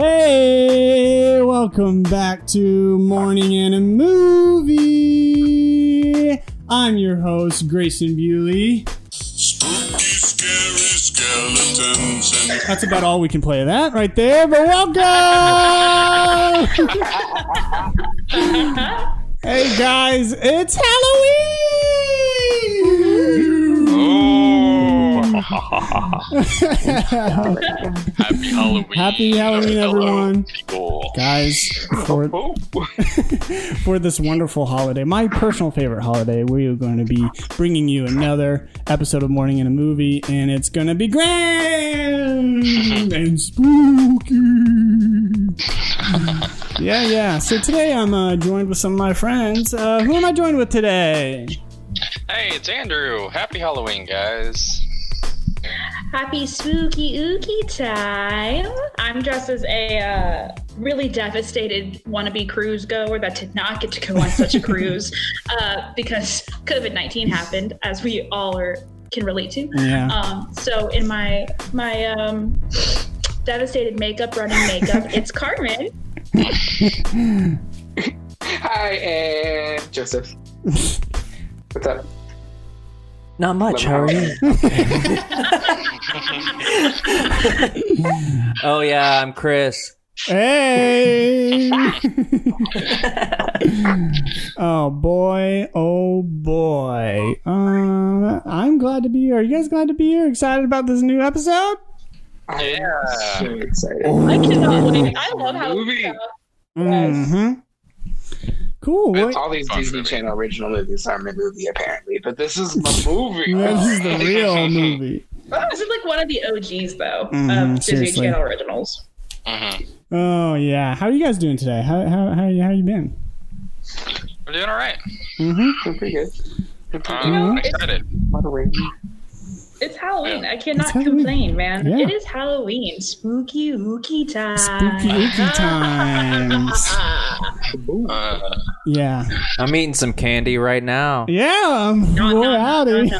Hey, welcome back to Morning and a Movie. I'm your host, Grayson Bewley. Spooky, scary skeletons and That's about all we can play of that right there, but welcome! hey guys, it's Halloween! Happy Halloween. Happy Halloween, everyone. People. Guys, for, for this wonderful holiday, my personal favorite holiday, we are going to be bringing you another episode of Morning and a Movie, and it's going to be grand and spooky. yeah, yeah. So today I'm uh, joined with some of my friends. Uh, who am I joined with today? Hey, it's Andrew. Happy Halloween, guys. Happy spooky ooky time. I'm dressed as a uh, really devastated wannabe cruise goer that did not get to go on such a cruise uh, because COVID 19 happened, as we all are, can relate to. Yeah. Um, so, in my my um, devastated makeup, running makeup, it's Carmen. Hi, and Joseph. What's up? Not much. How are you? oh yeah, I'm Chris. Hey! oh boy, oh boy. Uh, I'm glad to be here. Are you guys glad to be here? Excited about this new episode? I'm Yeah. so excited. I cannot wait. I love how Movie. Yes. Mm-hmm. Cool. But What? all these Fun Disney movie. Channel original movies are my movie, apparently. But this is my movie. This is the real movie. This is like one of the OGs, though, Mhm, of Disney seriously. Channel originals. hmm Oh yeah. How are you guys doing today? How how how, how you been? We're doing all right. Mm-hmm. I'm pretty good. I'm pretty Uh, good. know, I'm it's- excited. It's Halloween. Yeah. I cannot Halloween. complain, man. Yeah. It is Halloween. Spooky ooky time. Spooky ooky times. Uh, Yeah. I'm eating some candy right now. Yeah. Um, No, boy, no, no, howdy.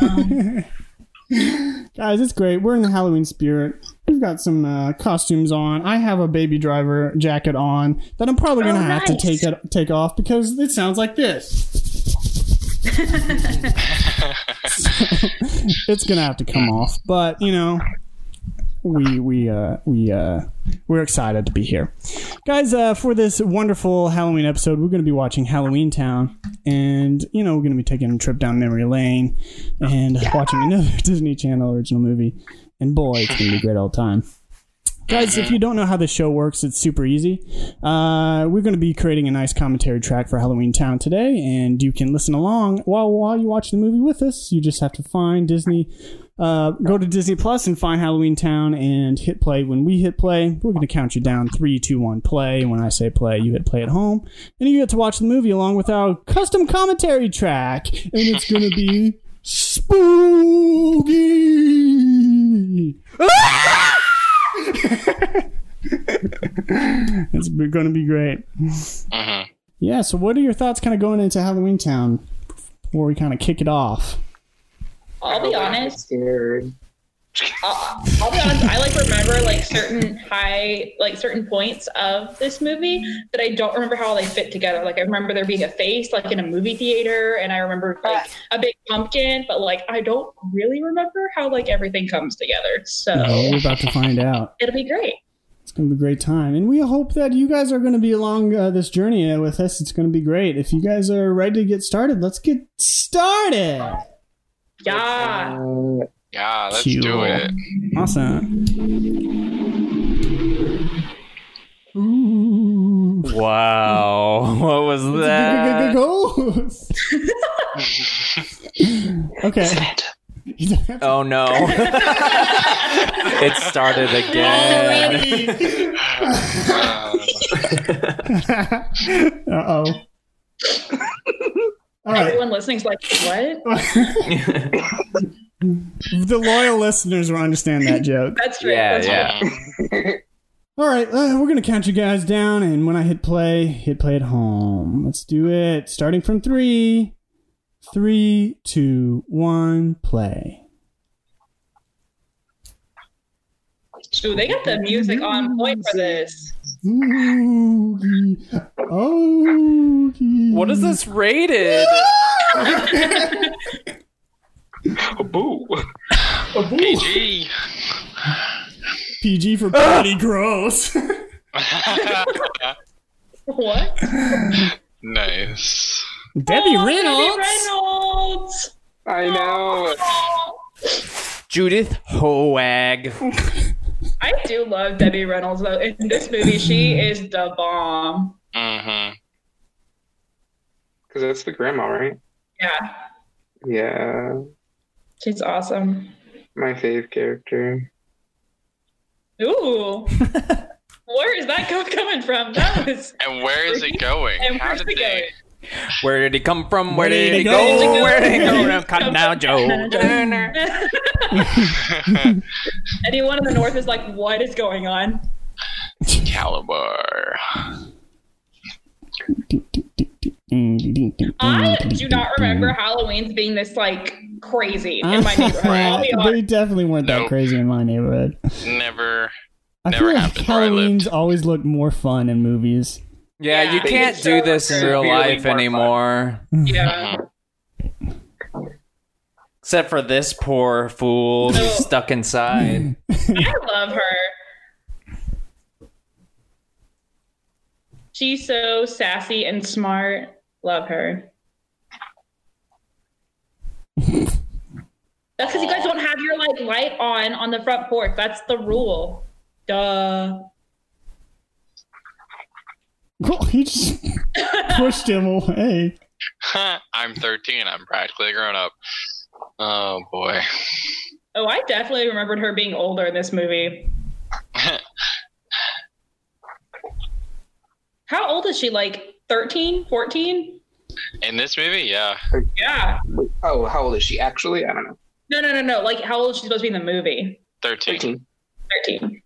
no, Guys, it's great. We're in the Halloween spirit. We've got some uh, costumes on. I have a baby driver jacket on that I'm probably gonna Oh, have to take it take off because it sounds like this. it's gonna have to come off, but you know, we we uh we uh we're excited to be here, guys. Uh, for this wonderful Halloween episode, we're gonna be watching Halloween Town, and you know we're gonna be taking a trip down memory lane and watching another Disney Channel original movie. And boy, it's gonna be a great old time. Guys, if you don't know how the show works, it's super easy. Uh, we're going to be creating a nice commentary track for Halloween Town today, and you can listen along while while you watch the movie with us. You just have to find Disney, uh, go to Disney Plus and find Halloween Town and hit play. When we hit play, we're going to count you down three, two, one, play. And when I say play, you hit play at home, and you get to watch the movie along with our custom commentary track, and it's going to be spooky. it's going to be great. mhm. Yeah, so what are your thoughts kind of going into Halloween Town before we kind of kick it off? I'll be honest. Scared. I'll, I'll be honest. I like remember like certain high, like certain points of this movie but I don't remember how they fit together. Like I remember there being a face, like in a movie theater, and I remember like a big pumpkin, but like I don't really remember how like everything comes together. So Well, we're about to find out. it'll be great. It's going to be a great time. And we hope that you guys are going to be along uh, this journey uh, with us. It's going to be great. If you guys are ready to get started, let's get started. Yeah. Yeah, let's Cool. do it. Awesome. Ooh. Wow, what was It's that? okay. You don't have to- Oh no! it started again. Uh, Uh oh. All right. Everyone listening's like, what? The loyal listeners will understand that joke. That's true. Yeah, That's yeah. true. All right, uh, we're gonna count you guys down, and when I hit play, hit play at home. Let's do it. Starting from three, three, two, one, play. Ooh, they got the music on point for this. Spooky. Oogie. What is this rated? A boo. A boo. PG. PG for pretty gross. What? nice. Debbie Oh, Reynolds. Reynolds. I know. Judith Hoag. I do love Debbie Reynolds though. In this movie, she is the bomb. Mm-hmm. Because that's the grandma, right? Yeah, Yeah. She's awesome. My fave character. Ooh. Where is that co- coming from? That was. And where is it going? And How did it they? Where did he come from? Where, Where did, did he he go? go? Where did he go? Cotton Down Joe. Anyone in the north is like, what is going on? Caliber. I do not remember Halloween's being this like crazy in my neighborhood. They definitely weren't that crazy in my neighborhood. Never. I Never feel like happened I Halloween's always look more fun in movies. Yeah, Yeah. you can't do so this in real life more fun. anymore. Yeah. Except for this poor fool who's stuck inside. I love her. She's so sassy and smart. Love her. That's because you guys don't have your like light on on the front porch. That's the rule. Duh. Well, he just pushed him away. I'm 13. I'm practically grown up. Oh boy. Oh, I definitely remembered her being older in this movie. How old is she? Like 13, 14? In this movie, yeah. Yeah. Oh, how old is she actually? I don't know. No, no, no, no. Like, how old is she supposed to be in the movie? 13. 13. 13.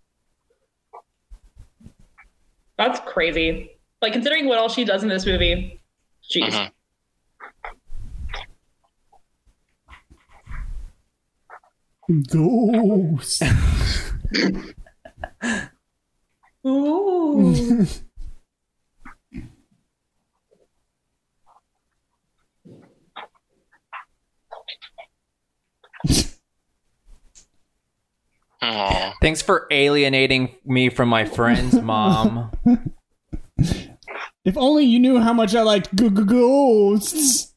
That's crazy. Like, considering what all she does in this movie, jeez. Mhm. Ghost. Ooh. Aw. Thanks for alienating me from my friends, mom. if only you knew how much I liked g- g- ghosts.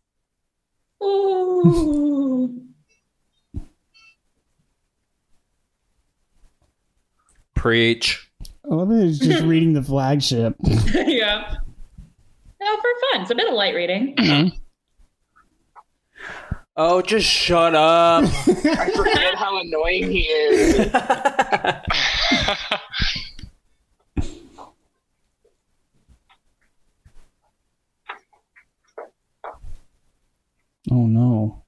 Preach. I love it. He's just reading the flagship. yeah. No, for fun. It's a bit of light reading. Mm-hmm. Oh, just shut up. I forget how annoying he is. Oh no.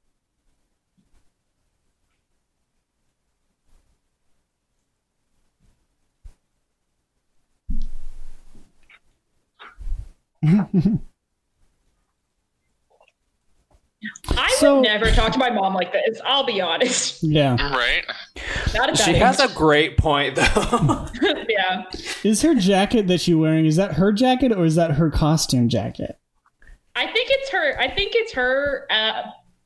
I So- would never talk to my mom like this. I'll be honest. Yeah. right? Not at she age. has a great point, though. yeah. Is her jacket that she's wearing, is that her jacket or is that her costume jacket? I think it's her. I think it's her uh,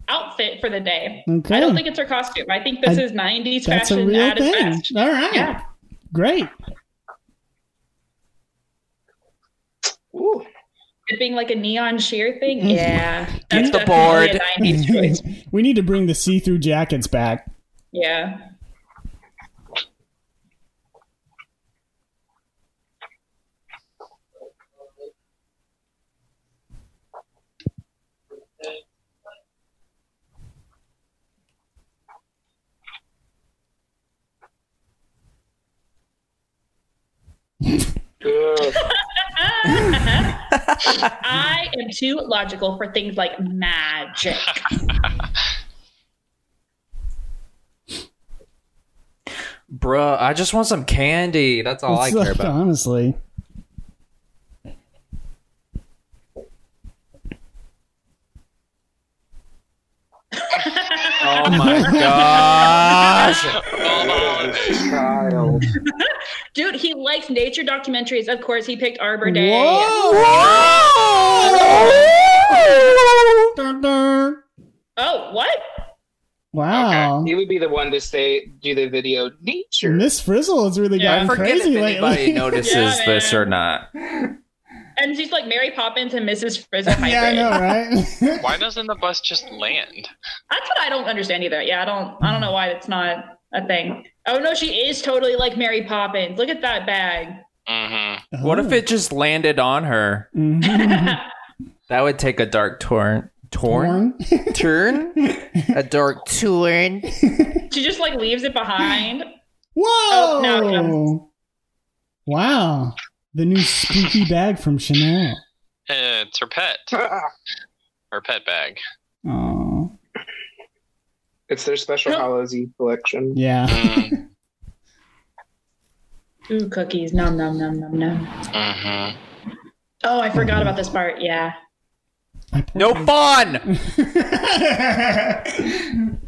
outfit for the day. Okay. I don't think it's her costume. I think this I- is '90s That's a fashion real at its thing. best. All right. Yeah. Great. Ooh. It being like a neon sheer thing. Yeah. Get the board. A '90s choice. we need to bring the see-through jackets back. Yeah. Ugh. I am too logical for things like magic. Bruh, I just want some candy. That's all I care like, about. Honestly. Oh my gosh. All the holidays. Child. Dude, he likes nature documentaries. Of course, he picked Arbor Day. Dun, dun. Oh, what? Wow. He would be the one to say, do the video nature. Miss Frizzle has really Yeah, gotten I forget crazy if anybody notices Yeah, this or not. And she's like Mary Poppins and Mrs. Frizzle hybrid. yeah, I know, right? Why doesn't the bus just land? That's what I don't understand either. Yeah, I don't. I don't know why it's not a thing. Oh no, she is totally like Mary Poppins. Look at that bag. Mm-hmm. What if it just landed on her? Mhm. That would take a dark torn. Torn? Torn? Turn? a dark turn. She just like leaves it behind. Whoa! Oh, now it comes. wow. The new spooky bag from Chanel. Eh, It's her pet. Her pet bag. Oh, it's their special Hallows collection. yeah. Mm, Ooh, cookies. Nom nom nom nom nom. mhm. Oh, I forgot about this part. Yeah. No some- fun!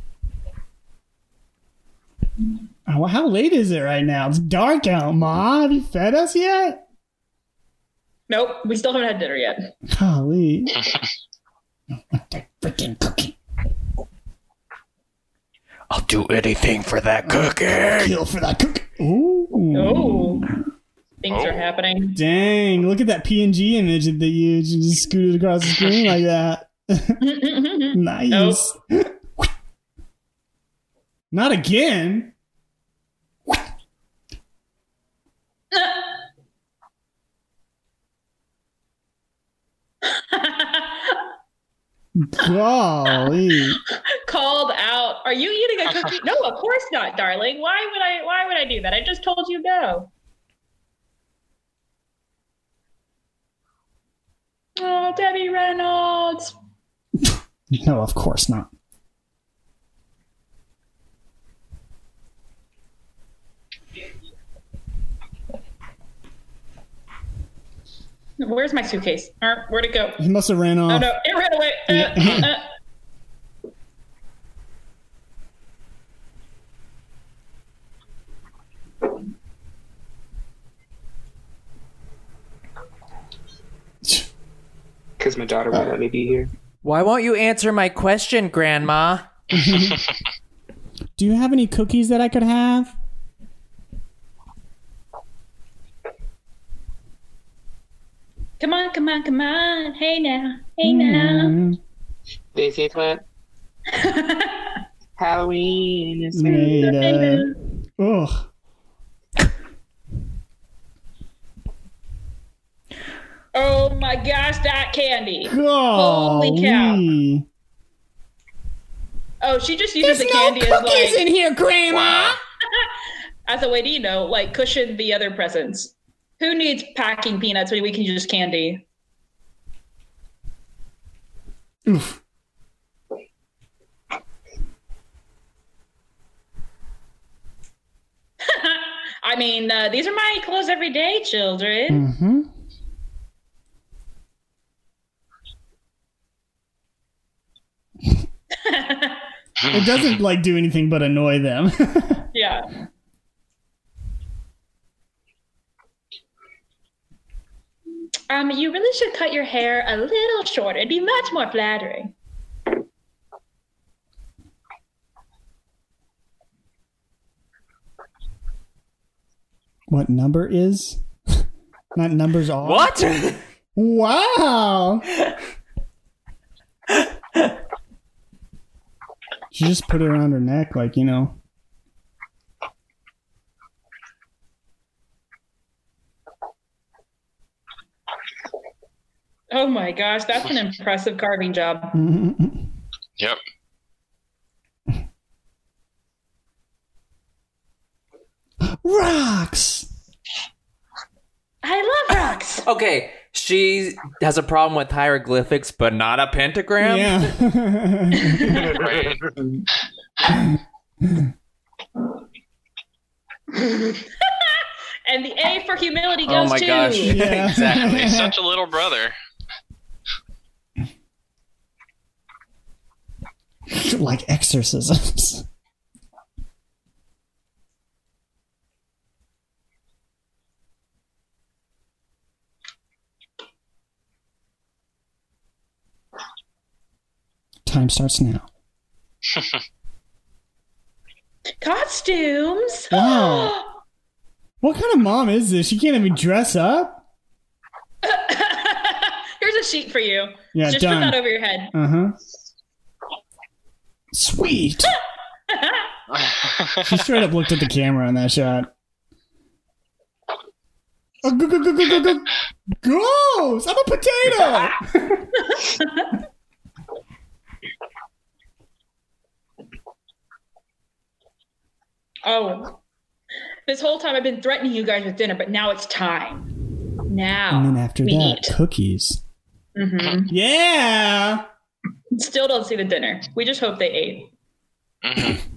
how late is it right now? It's dark out, Ma. Have you fed us yet? Nope. We still haven't had dinner yet. Golly. that freaking cookie. I'll do anything for that cookie. Kill for that cookie. Ooh. Oh. Things Oh. are happening. Dang, look at that PNG image that you just scooted across the screen like that. nice. Not again. Golly. Called out. Are you eating a cookie? No, of course not, darling. Why would I why would I do that? I just told you no. Oh, Debbie Reynolds. No, of course not. Where's my suitcase? Uh, where'd it go? He must have ran Oh off. no, it ran away. Uh, Yeah. uh. Because my daughter won't let me be here. Why won't you answer my question, Grandma? Do you have any cookies that I could have? Come on, come on, come on. Hey now. Hey now. Mm, Daisy plant. Halloween is made Hey up. Ugh. Oh my gosh, that candy. Golly. cow. Oh, she just uses the candy as like here, Grandma. Wow. as a way to, you know, like cushion the other presents. Who needs packing peanuts when we can use candy? Oof. I mean, uh, these are my clothes every day, children. Mm-hmm. It doesn't like do anything but annoy them. Yeah. Um, you really should cut your hair a little shorter. It'd be much more flattering. what number is? Not numbers are. What? Wow. she just put it around her neck, like you know. Oh my gosh, that's an impressive carving job. Yep. Rocks. I love rocks. Okay, she has a problem with hieroglyphics, but not a pentagram. Yeah. And the A for humility Oh goes my to gosh! Yeah. exactly. He's such a little brother. like exorcisms. Time starts now. Costumes. Wow. what kind of mom is this? She can't even dress up. Here's a sheet for you. Yeah, Just done. put that over your head. Uh huh. Sweet. She straight up looked at the camera in that shot. Oh, go, go, go, go, go, go. Gross! I'm a potato! Oh, this whole time I've been threatening you guys with dinner, but now it's time. Now and then after we that, eat. cookies. hmm Yeah! Still don't see the dinner. We just hope they ate. Mhm.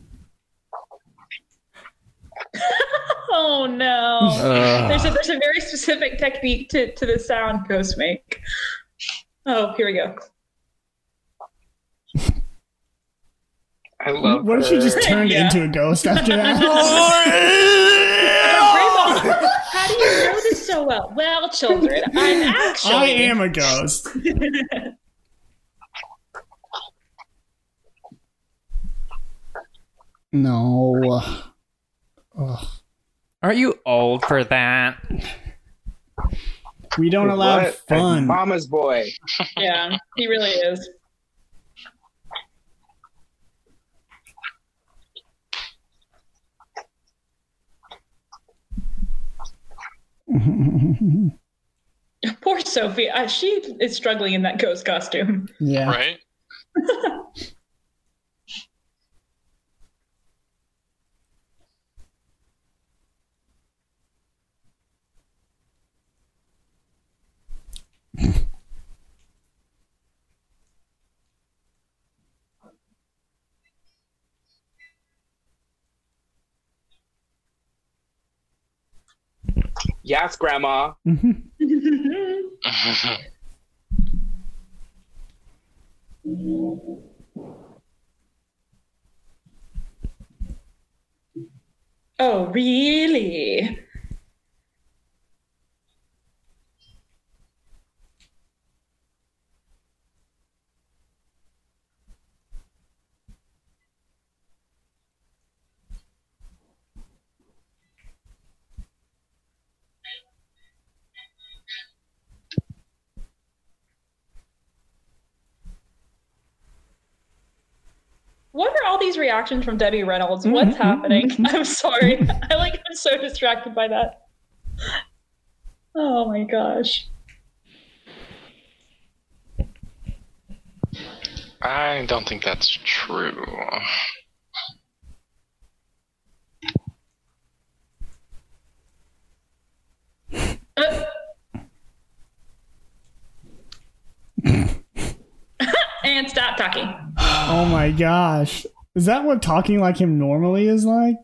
Oh no. Ugh. There's a there's a very specific technique to, to the sound ghosts make. Oh, here we go. I love What if she her. just turned Yeah. into a ghost after that? How do you know this so well? Well, children, I'm actually I am a ghost. No. Ugh. Are you old for that? We don't allow What? fun. Mama's boy. Yeah, he really is. Poor Sophie. Uh, she is struggling in that ghost costume. yeah. Right? Yes, Grandma. Oh, really? What are all these reactions from Debbie Reynolds? What's happening? I'm sorry. I like I'm so distracted by that. Oh my gosh. I don't think that's true. Uh. and stop talking. Oh my gosh. Is that what talking like him normally is like?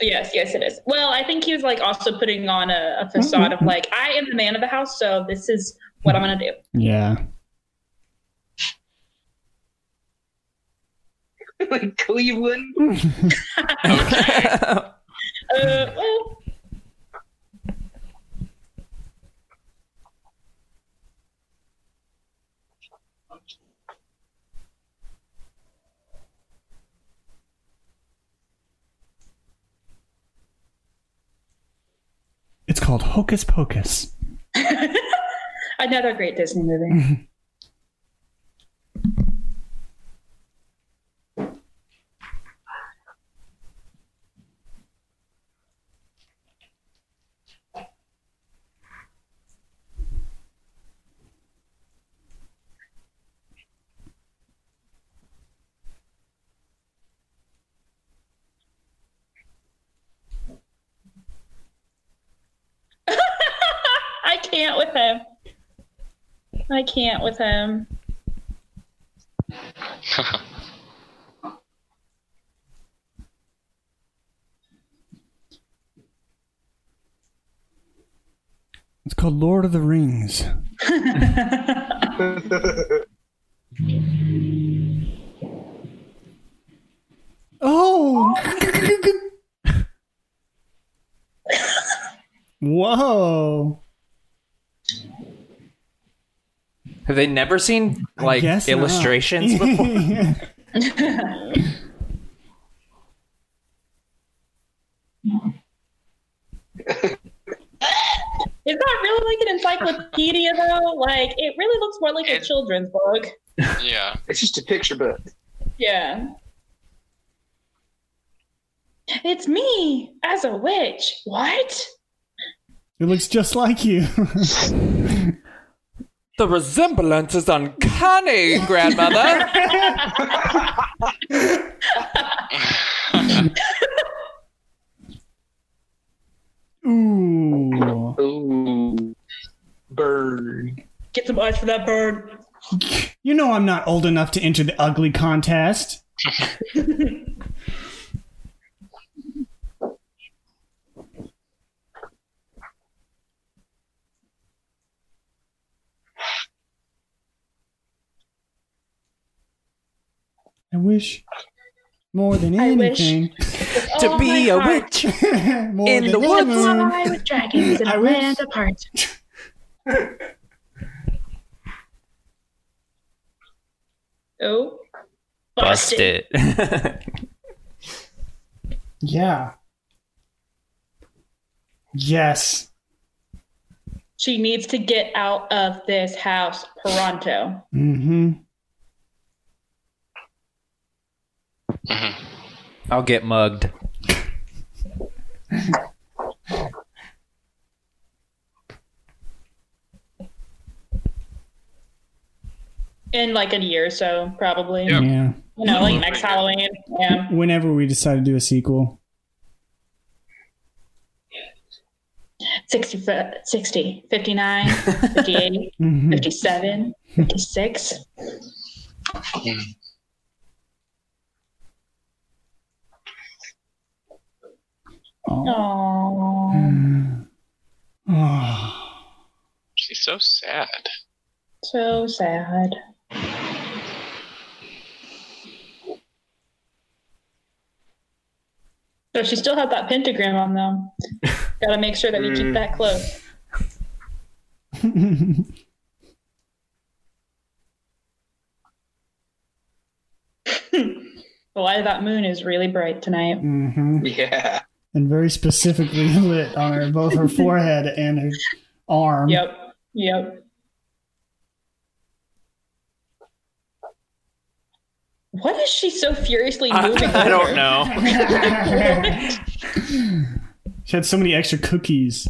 Yes, yes, it is. Well, I think he was like also putting on a, a facade of like, I am the man of the house, so this is what I'm gonna do. Yeah. like Cleveland. Uh, well, It's called Hocus Pocus. another great Disney movie. I can't with him. I can't with him. It's called Lord of the Rings. Oh! Whoa! Have they never seen like guess not. illustrations before? Is that really like an encyclopedia though? Like it really looks more like a children's book. Yeah. It's just a picture book. Yeah. It's me as a witch. What? It looks just like you. the resemblance is uncanny, grandmother. Ooh. Ooh. Burn. Get some eyes for that bird. You know I'm not old enough to enter the ugly contest. I wish more than I anything to all be a heart, witch. more In than the woods. ever. Fly with dragons in I a wish- land apart. oh. Busted. Yeah. Yes. She needs to get out of this house pronto. Mm-hmm. I'll get mugged. In like a year or so, probably. Yep. Yeah. You know, like next Halloween. Yeah. Whenever we decide to do a sequel. 60, 60 59, 58, Mhm. 57, 56. Oh. She's so sad. So sad. So she still had that pentagram on though. Gotta make sure that we keep that close. The light of that moon is really bright tonight. hmm Yeah. And very specifically lit on her both her forehead and her arm. Yep. Yep. What is she so furiously moving? I don't know. she had so many extra cookies.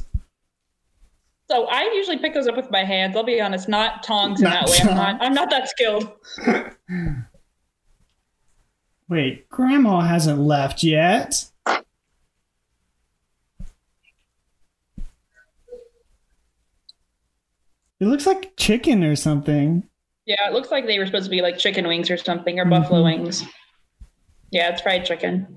So I usually pick those up with my hands. I'll be honest, not tongs in Not that way. I'm not. tongs. I'm not that skilled. Wait, Grandma hasn't left yet. It looks like chicken or something. Yeah, it looks like they were supposed to be like chicken wings or something, or buffalo Mhm. wings. Yeah, it's fried chicken.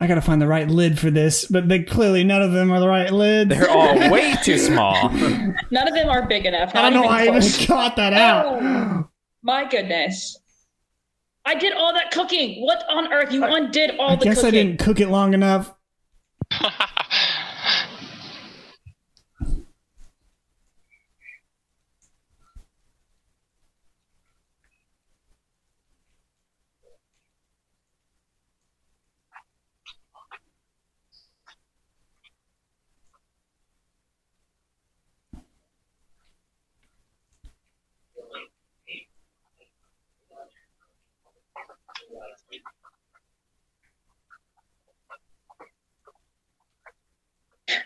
I gotta find the right lid for this, but they clearly none of them are the right lid. They're all way too small. None of them are big enough. I don't know even how I even close. got that out. Oh, my goodness. I did all that cooking. What on earth? You undid all I the guess cooking. I didn't cook it long enough.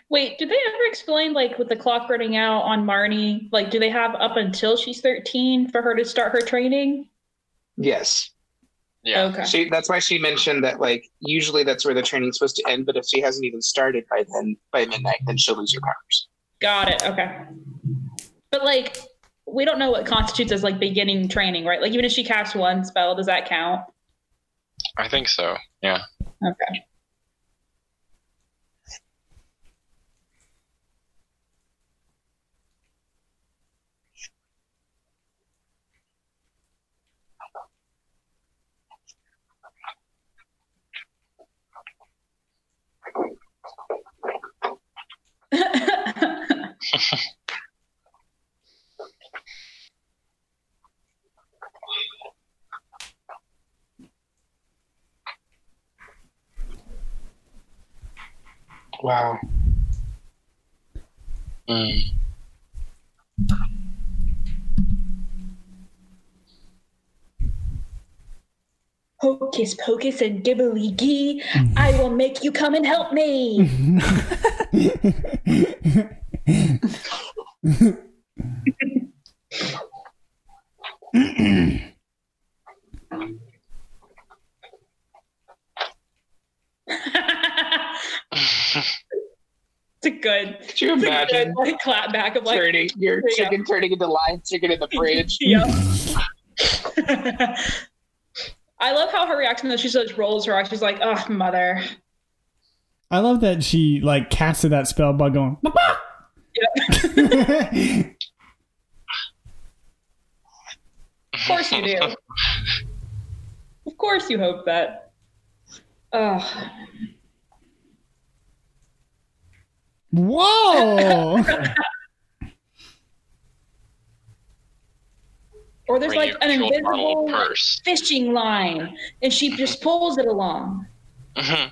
Wait, did they ever explain like with the clock running out on Marnie? Like, do they have up until she's 13 for her to start her training? Yes. Yeah. Okay. She, that's why she mentioned that, like, usually that's where the training's supposed to end, but if she hasn't even started by then, by midnight, then she'll lose her powers. Got it. Okay. But like, we don't know what constitutes as like beginning training, right? Like, even if she casts one spell, does that count? I think so. Yeah. Okay. wow. Mm. Hocus pocus and dibbly gee, mm. I will make you come and help me. it's a good, Could you it's a good imagine like clap back of like, turning your there you chicken turning into live chicken in the fridge? Yep. I love how her reaction though. She just rolls her eyes. She's like, "Oh, mother." I love that she like casted that spell by going. Of course you do. of course you hope that. Ugh. Whoa! Or there's like an invisible purse. fishing line, and she just pulls it along. Mhm.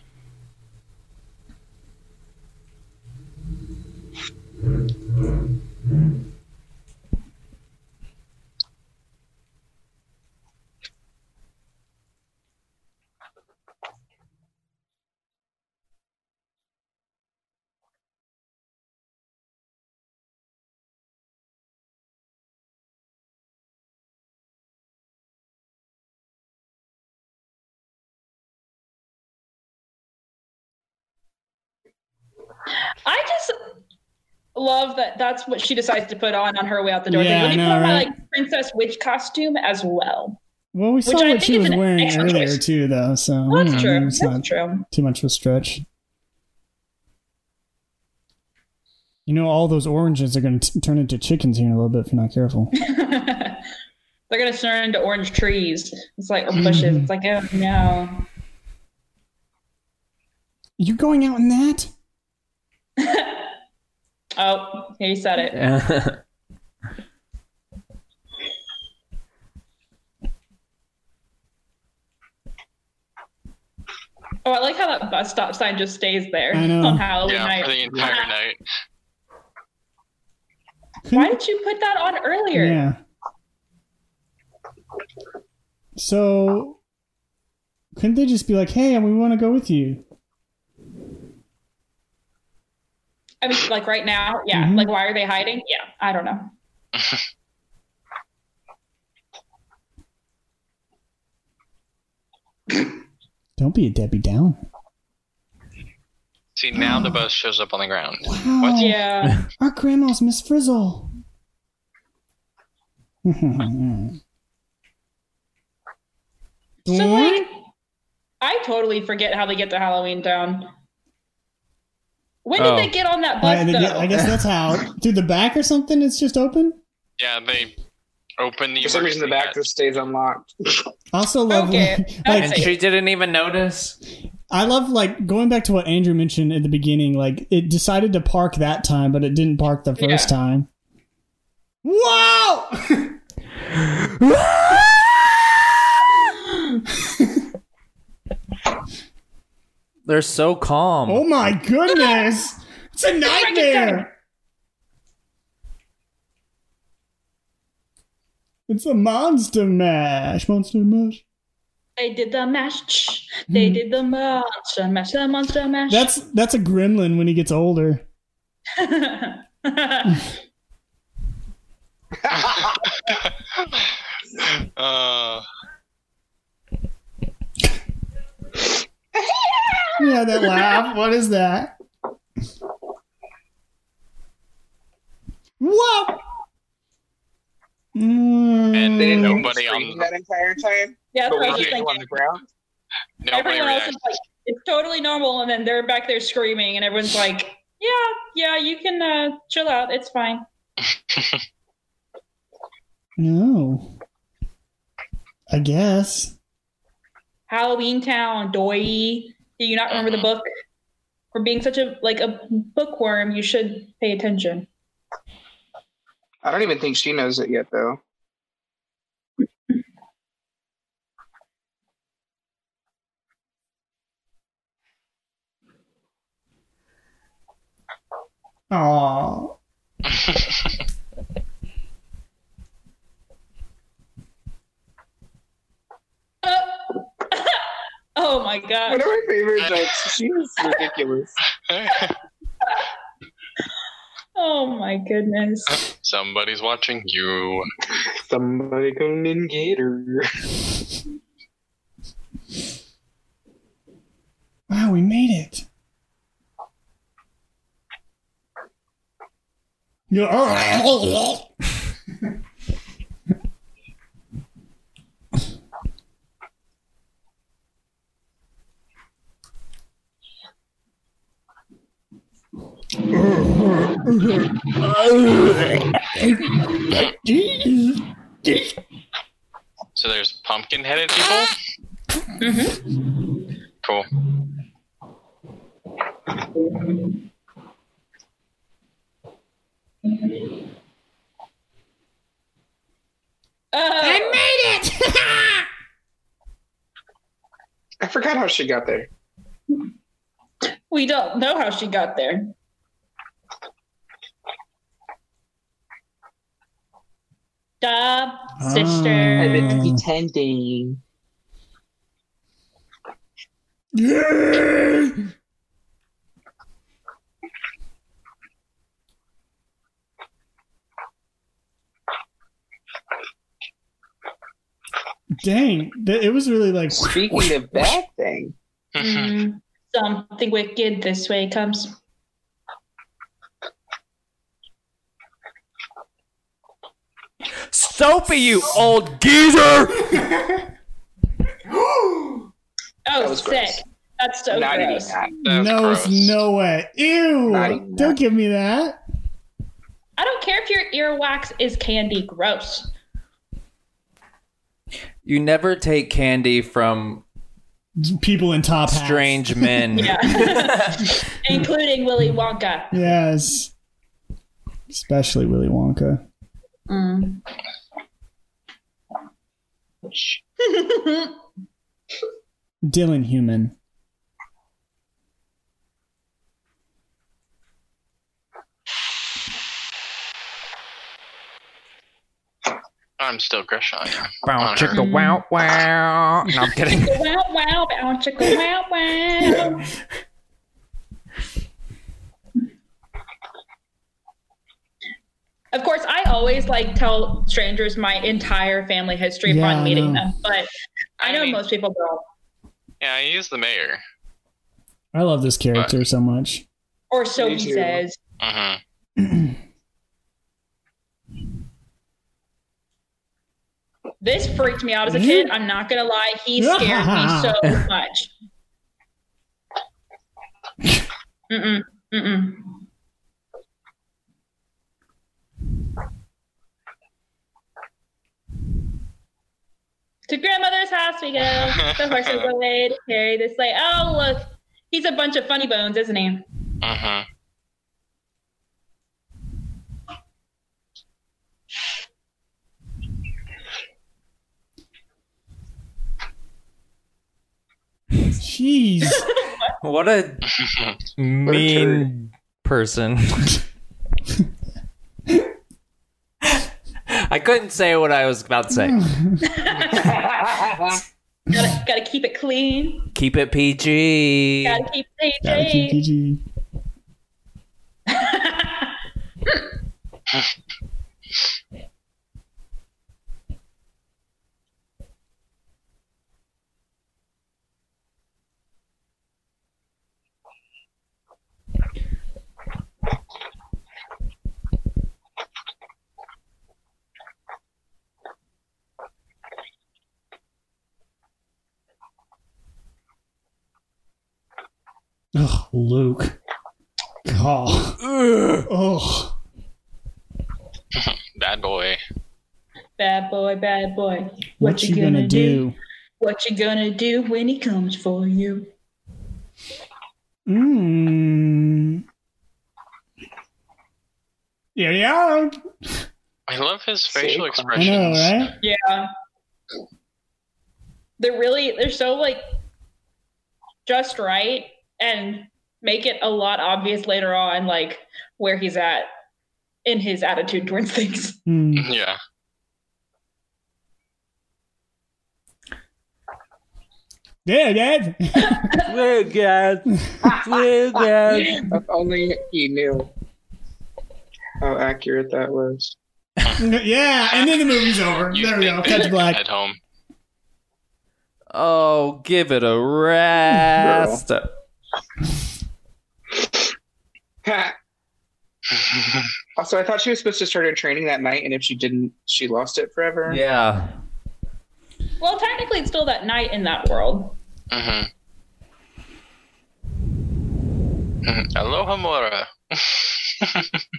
I just love that. That's what she decides to put on on her way out the door. Yeah, Let me I put know, on my like princess witch costume as well. well, we saw Which what she was wearing earlier choice. too, though. So That's you know, true. It's That's not true. too much of a stretch. You know, all those oranges are going to turn into chickens here in a little bit if you're not careful. They're gonna turn into orange trees. It's like or bushes. Mhm. It's like oh no. You going out in that? Oh, he said it. Oh, I like how that bus stop sign just stays there on Halloween Yeah, night. for the entire night. Hmm. Why did you put that on earlier? Yeah. So, couldn't they just be like, "Hey, we want to go with you"? I mean, like right now, yeah. Mhm. Like, why are they hiding? Yeah, I don't know. Don't be a Debbie Down. See, now the bus shows up on the ground. Wow. Yeah. Our grandma's Miss Frizzle. so like, I totally forget how they get to Halloween Town. When did Oh. they get on that bus I, though? I guess that's how. Through the back or something? It's just open. Yeah, they open the. For some reason, the back just stays unlocked. Also love Okay, like and she didn't even notice. I love like going back to what Andrew mentioned at the beginning. Like it decided to park that time, but it didn't park the first Yeah. time. Whoa! They're so calm. oh my goodness! It's a nightmare. It's a monster mash. Monster mash. They did the mash. They did the monster mash. The monster mash. Hmm. That's that's a gremlin when he gets older. uh, Yeah, that laugh. What is that? Whoa! And Mm. They didn't know Nobody screaming on- that entire time. yeah, that's But what I we was hear you on the ground. nobody Everyone else is like, it's totally normal, and then they're back there screaming, and everyone's like, yeah, yeah, you can uh, chill out. It's fine. No. I guess. Halloween Town, Doi. Do you not remember the mm-hmm. book? For being such a like a bookworm, you should pay attention. I don't even think she knows it yet, though. Aw. oh my god. One of my favorite jokes. She was ridiculous. Oh my goodness. Somebody's watching you. Somebody come and get her. Wow, we made it. Yeah. So there's pumpkin headed people? Mm-hmm. Cool. I made it. I forgot how she got there. We don't know how she got there. Duh, sister. I've been pretending. Yeah. Dang, it was really like Speaking of that thing, Mm, something wicked this way comes. Soapy, you old geezer! Oh, was sick. gross. That's so not gross. that. That's no, gross. no way. Ew! Don't that. give me that. I don't care if your earwax is candy. Gross. You never take candy from People in top hats. strange men. Yeah. Including Willy Wonka. Yes, especially Willy Wonka. Mm. Dylan Human. I'm still crushing on you. Bow chicka wow wow. No, I'm kidding. wow, wow, bow, chicka, wow, wow. Of course, I always like tell strangers my entire family history Yeah, upon meeting them, but I I know mean- most people don't. Yeah, he's the mayor. I love this character so much. Or so Me he too. says. hmm This freaked me out as a kid. I'm not gonna lie, he scared me so much. Mm-mm, mm-mm. To grandmother's house we go. The horses are laid, carry this sleigh. Oh look, he's a bunch of funny bones, isn't he? hmm Jeez. What a mean person. I couldn't say what I was about to say. Gotta, gotta keep it clean. Keep it PG. Gotta keep it Gotta keep PG. Ugh, Luke. God. Ugh. Bad boy. Bad boy, bad boy. What, you gonna, do? What you gonna do when he comes for you? Mmm. Yeah, yeah. I love his Say facial it. I expressions. know, right? Yeah. They're really they're so like just right and make it a lot obvious later on, like where he's at in his attitude towards things. Hmm. Yeah. Yeah, Dad. We're good. We're good. If only he knew how accurate that was. yeah, and then the movie's over. You There we go. Catch black. At home. Oh, give it a rest. also, I thought she was supposed to start her training that night, and if she didn't, she lost it forever. Yeah. Well, technically, it's still that night in that world. hmm Alohomora.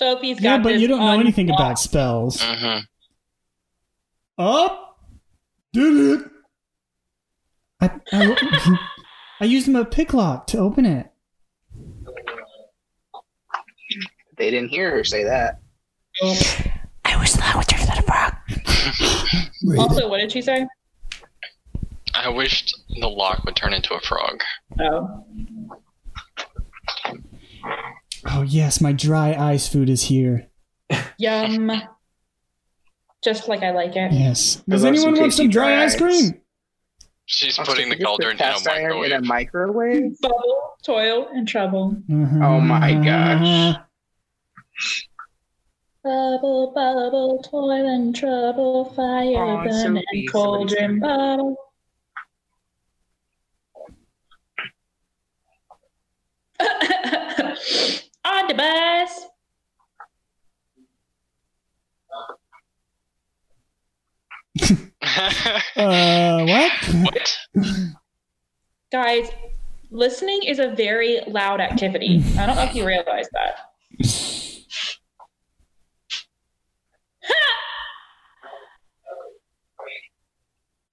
Sophie's got Yeah, but this you don't know on anything lock. about spells. hmm Up. Did it. I, I, I used my pick lock to open it. They didn't hear her say that. I was the wizard of the frog. also, what did she say? I wished the lock would turn into a frog. Oh. Oh yes, my dry ice food is here. Yum. Just like I like it. Yes. Does anyone some want some dry dry ice ice. cream? She's Also, putting the can you put cauldron in a microwave. in a microwave. Bubble, toil, and trouble. Uh-huh. Oh my gosh. Bubble, bubble, toil, and trouble, fire, Aw, burn, Sophie, and cauldron, somebody's- bubble. On the bus. Uh, what? what? Guys, listening is a very loud activity. I don't know if you realize that.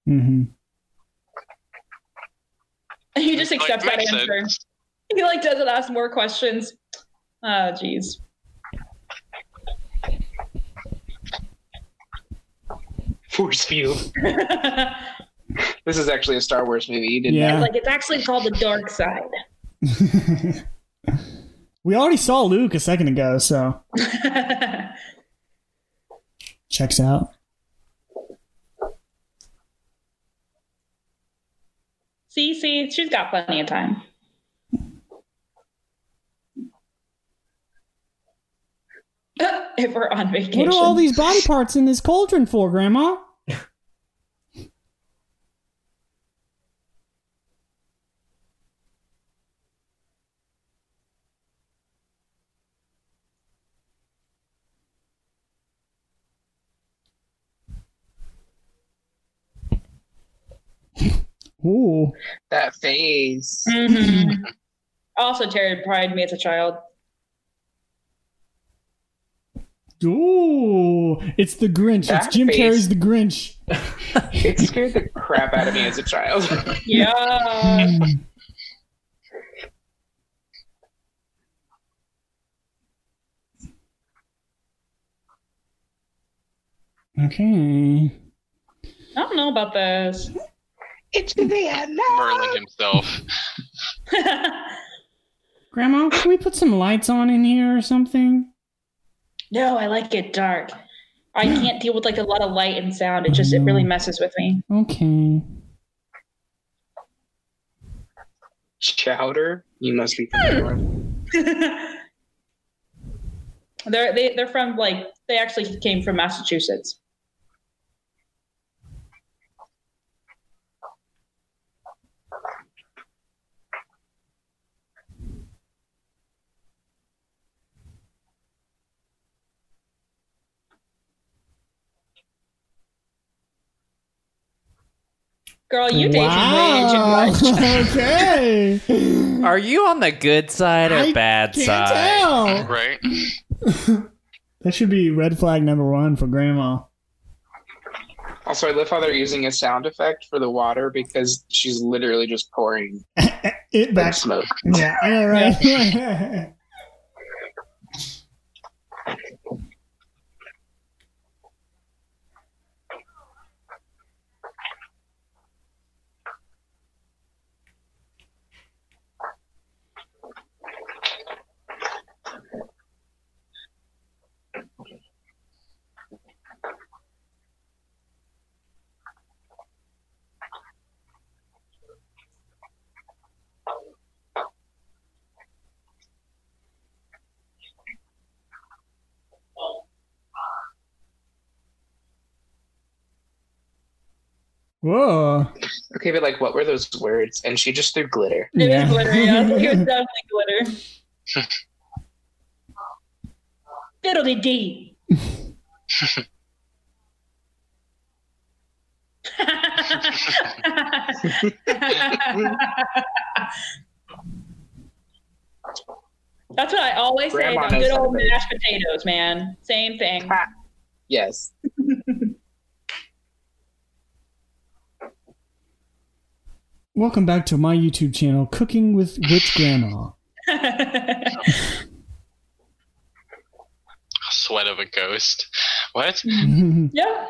mm-hmm. He just Like, accepts that answer. sense. He like doesn't ask more questions. Oh, geez. Force field. This is actually a Star Wars movie. You didn't Yeah. like it's actually called the dark side. we already saw Luke a second ago, so checks out. see, see, she's got plenty of time. if we're on vacation. What are all these body parts in this cauldron for, Grandma? Ooh. that face. Mhm. also terrified me as a child. Ooh. It's the Grinch. That it's Jim face. Carrey's the Grinch. It scared the crap out of me as a child. Yeah. Okay. I don't know about this. it's the Merlin himself. Grandma, can we put some lights on in here or something? No, I like it dark. I can't deal with like a lot of light and sound. It just it really mm. messes with me. Okay. Chowder. You must be from North. they're they, they're from like they actually came from Massachusetts. Girl, you dating way too wow. much. okay. Are you on the good side or I bad Can't side? tell. Right? That should be red flag number one for Grandma. Also, I love how they're using a sound effect for the water because she's literally just pouring It back. smoke. Yeah, yeah, right. Whoa. Okay, but like, what were those words? And she just threw glitter. It Yeah. was glitter. Yeah, it was definitely glitter. Fiddly dee. That's what I always say Grandma about good old mashed potatoes, man. Same thing. Yes. Welcome back to my YouTube channel, Cooking with Witch Grandma. Sweat of a ghost. What? yeah.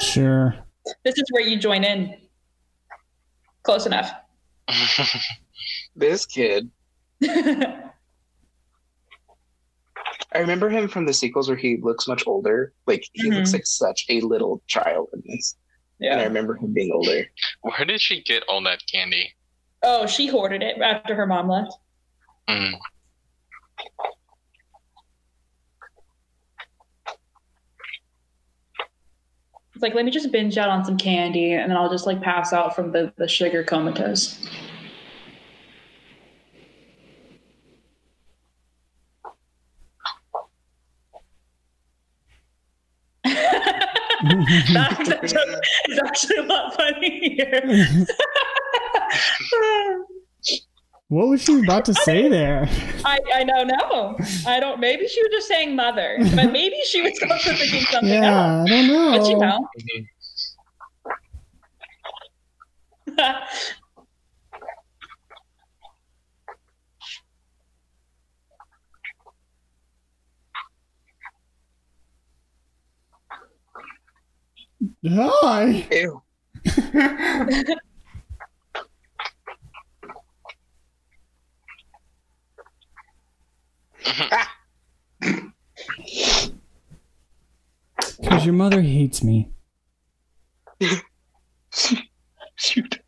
sure. This is where you join in. Close enough. This kid. I remember him from the sequels where he looks much older. Like he looks Mhm. like such a little child in this. Yeah. And I remember him being older. Where did she get all that candy? Oh, she hoarded it after her mom left. Mm. It's like, let me just binge out on some candy and then I'll just like pass out from the, the sugar comatose. That, that joke is actually a lot funnier. What was she about to say there? I, I don't know. I don't. Maybe she was just saying mother, but maybe she was also thinking something Yeah, else. I don't know. But you know. Mm-hmm. Hi. Ew. Because your mother hates me. Shoot.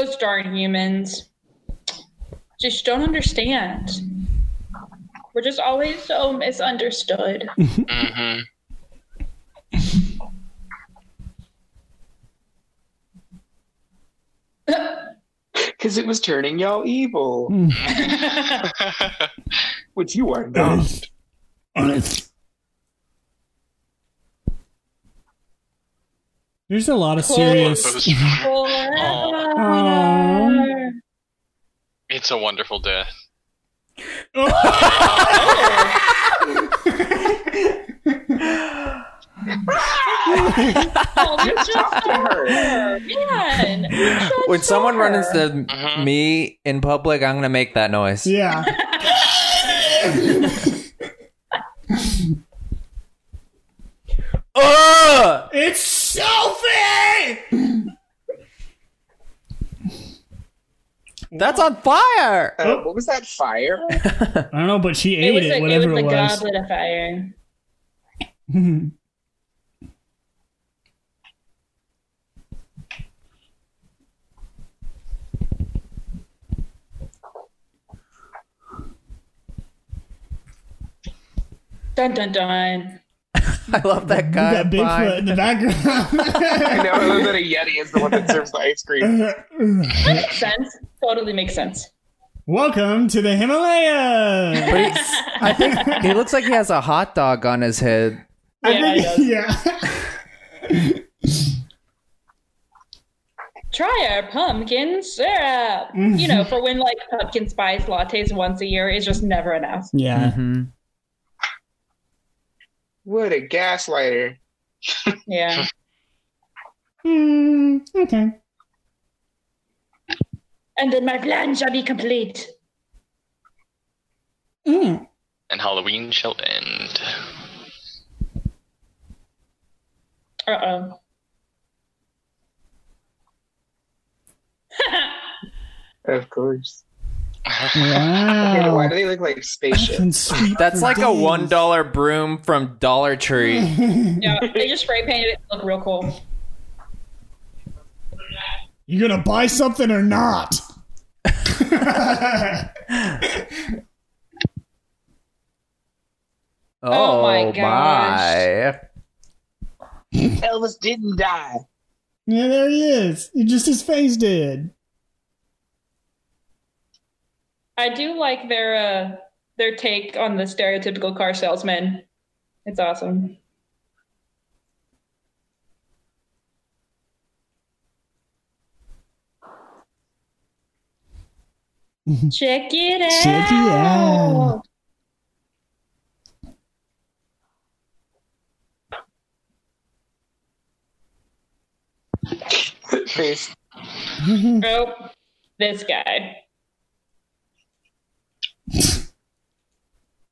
Those darn humans just don't understand. We're just always so misunderstood. hmm Because it was turning y'all evil, which you are not. There's a lot of serious. Those- it's a wonderful death. Oh, that's just Talk to her. Man, When someone her. runs into Mhm. me in public, I'm gonna make that noise. Yeah. Ugh! It's Sophie! That's on fire! Uh, what was that fire? I don't know, but she it ate was, it, a, it whatever was it a was. goblet of fire. Dun dun dun. I love that We guy. got Bigfoot in the I background. know I love that a Yeti is the one that serves the ice cream. That Makes sense. Totally makes sense. Welcome to the Himalaya. But he, I think he looks like he has a hot dog on his head. I Yeah, he think, does. yeah. Try our pumpkin syrup. You know, for when like pumpkin spice lattes once a year is just never enough. Yeah. Mhm. What a gaslighter. Yeah. Mm, okay. and then my plan shall be complete. Mm. And Halloween shall end. Uh oh. Of course. Okay, why do they look like spaceships? That's for like a one dollar broom from Dollar Tree. Yeah, they just spray painted it to look real cool. You gonna buy something or not? Oh, oh my my. gosh. Elvis didn't die. yeah, there he is. Just his face did. I do like their uh their take on the stereotypical car salesman. It's awesome. Check it out. Check it out. Face. Oh, this guy.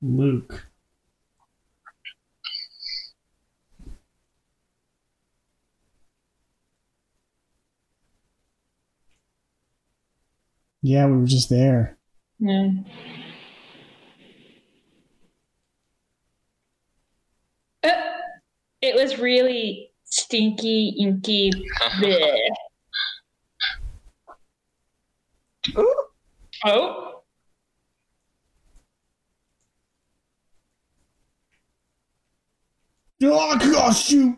Luke. Yeah, we were just there. Yeah. Uh, it was really stinky, inky. bleh. Ooh. Oh, Oh, gosh, shoot.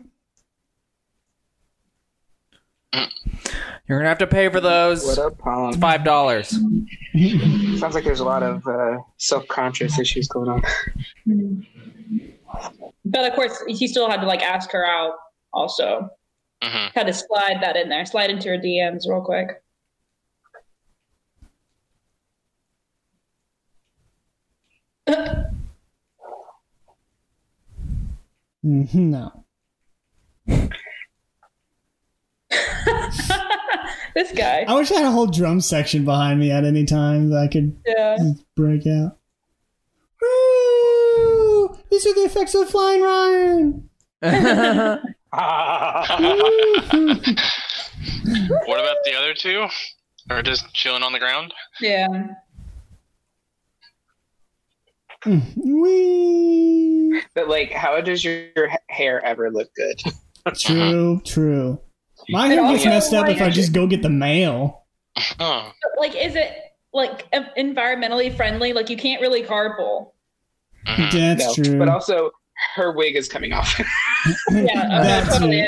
You're gonna have to pay for those. What up, Pollen? Five dollars. Sounds like there's a lot of uh, self-conscious issues going on. but of course, he still had to like ask her out. Also, hmm had to slide that in there, slide into her DMs real quick. Mm-hmm, no. this guy. I wish I had a whole drum section behind me at any time that I could Yeah. break out. Woo! These are the effects of flying Ryan. What about the other two? Or just chilling on the ground? Yeah. Mm, wee. But like, how does your, your hair ever look good? Uh-huh. True, true. My hair gets messed up if I just go get the mail. Uh-huh. But, like, is it like environmentally friendly? Like, you can't really carpool. mhm. That's no. true. But also, her wig is coming off. Yeah, okay, uh, That totally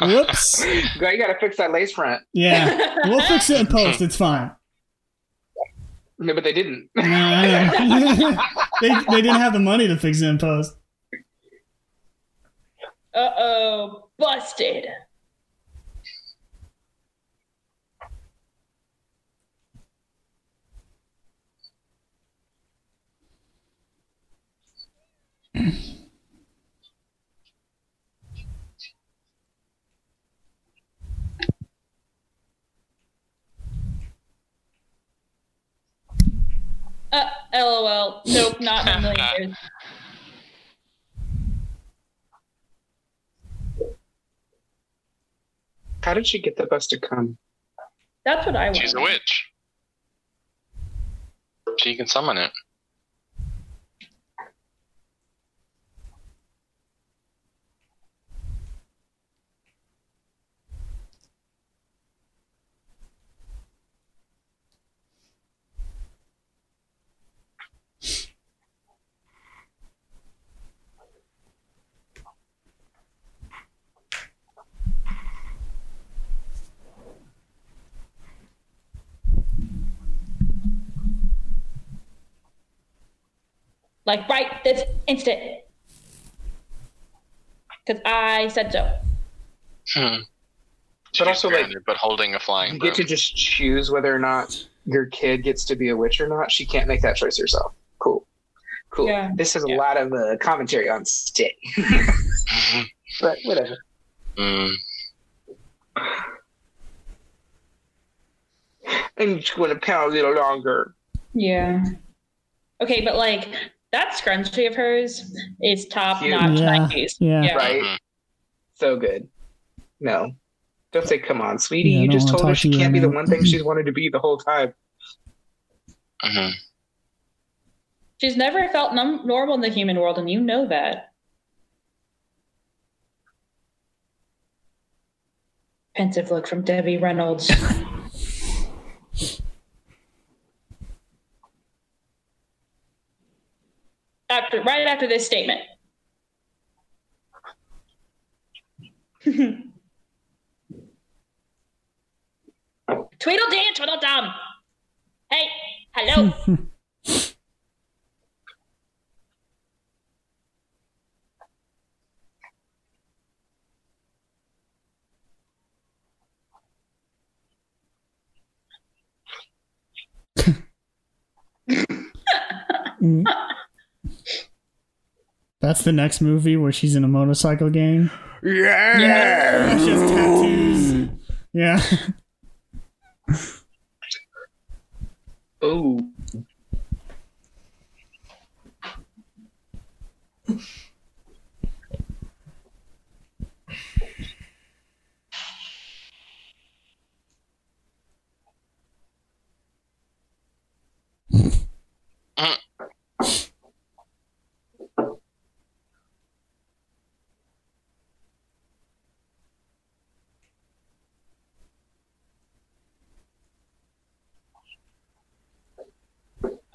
It. Whoops. Girl, you gotta fix that lace front. Yeah, we'll fix it in post. It's fine. No, but they didn't. No, I know. they they didn't have the money to fix it in post. Uh oh, busted. Uh, lol. Nope, not in a million years. How did she get the bus to come? That's what I want. She's a witch. She can summon it. Like right this instant. Because I said so. Hmm. But also, like, but holding a flying You get to just choose whether or not your kid gets to be a witch or not. She can't make that choice herself. Cool. Cool. Yeah. This is Yeah. a lot of uh, commentary on stick. Mhm. but whatever. Mm. I'm just going to pound a little longer. Yeah. Okay, but like that scrunchie of hers is top Cute. notch Yeah. 90s. Yeah. Yeah. Right? Mhm. So good. No. Don't say, "Come on, sweetie." Yeah, you just told her she to can't be the one thing she's wanted to be the whole time. hmm She's never felt num- normal in the human world, and you know that. Pensive look from Debbie Reynolds. after right after this statement. Tweedledee and Tweedledum. Hey, hello. Mm. That's the next movie where she's in a motorcycle gang. Yeah. She has tattoos. Yeah. Oh, uh,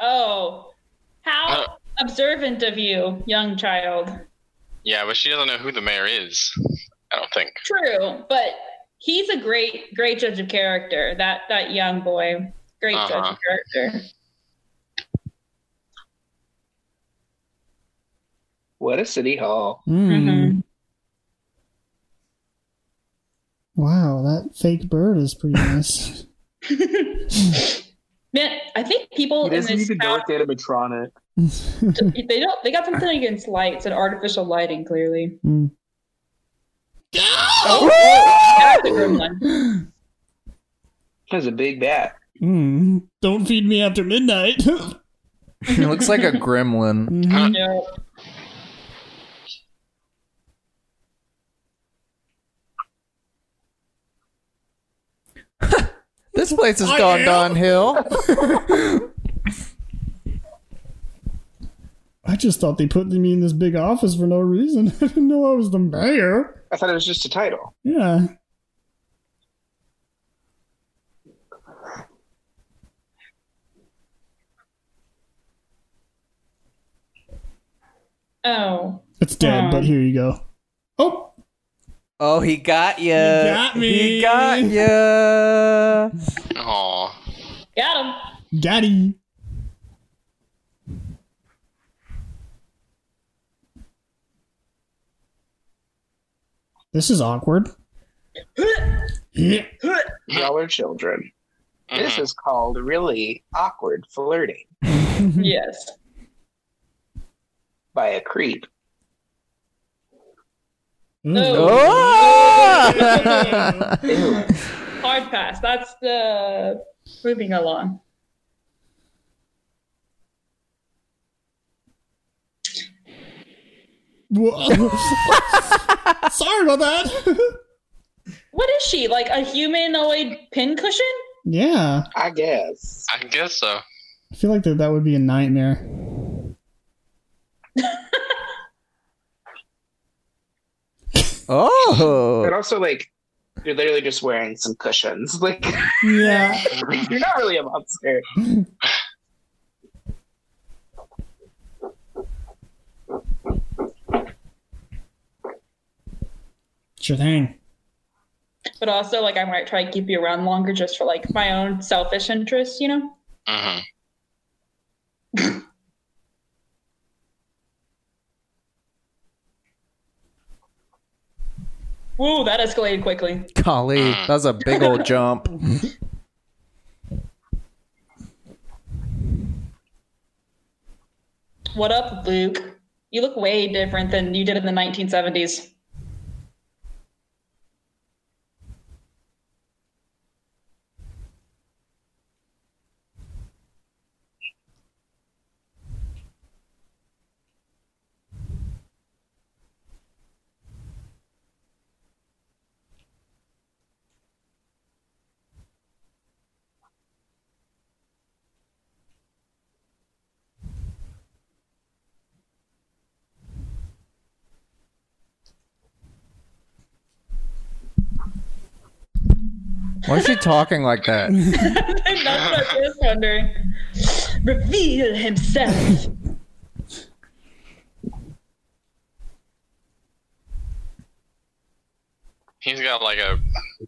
Oh, how observant of you, young child. Yeah, but she doesn't know who the mayor is. I don't think. True, but he's a great, great judge of character. That that young boy, great judge Uh-huh. of character. what a city hall! Mm. Mhm. Wow, that fake bird is pretty nice. Man, I think people He in doesn't this even town, know animatronic. they don't they got something against lights and artificial lighting. Clearly, Mm. that's a gremlin. That's a big bat. Mm. Don't feed me after midnight. It looks like a gremlin. No. This place has I gone am. downhill. I just thought they put me in this big office for no reason. I didn't know I was the mayor. I thought it was just a title. Yeah. Oh, It's dead, Aw. but um, here you go. Oh, Oh, he got you. got me. He got you. Aw. got him. daddy. This is awkward. Yeah. Y'all are children. This Mhm. is called really awkward flirting Yes. by a creep. Mm. Oh. Oh! Ew. Hard pass. That's the moving along. Whoa. Sorry about that. What is she? Like a humanoid pincushion? yeah, I guess. I guess so. I feel like that that would be a nightmare. Oh. But also, like, you're literally just wearing some cushions. Like, Yeah. you're not really a monster. Sure thing. But also, like, I might try to keep you around longer just for like my own selfish interests, you know? hmm Woo, that escalated quickly. Golly, mm. that was a big old jump. What up, Luke? You look way different than you did in the 1970s. Why is she talking like that? That's what I was wondering. Reveal himself. He's got like a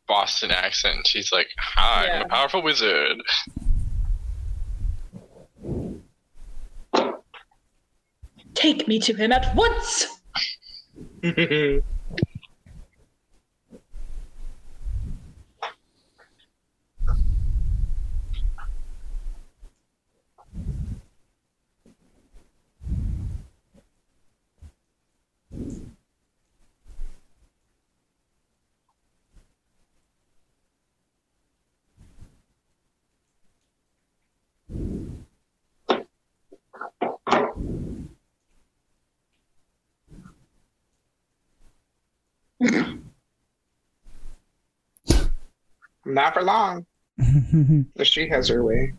Boston accent. She's like, "Hi, I'm a powerful wizard." Take me to him at once. Not for long. The street has her way.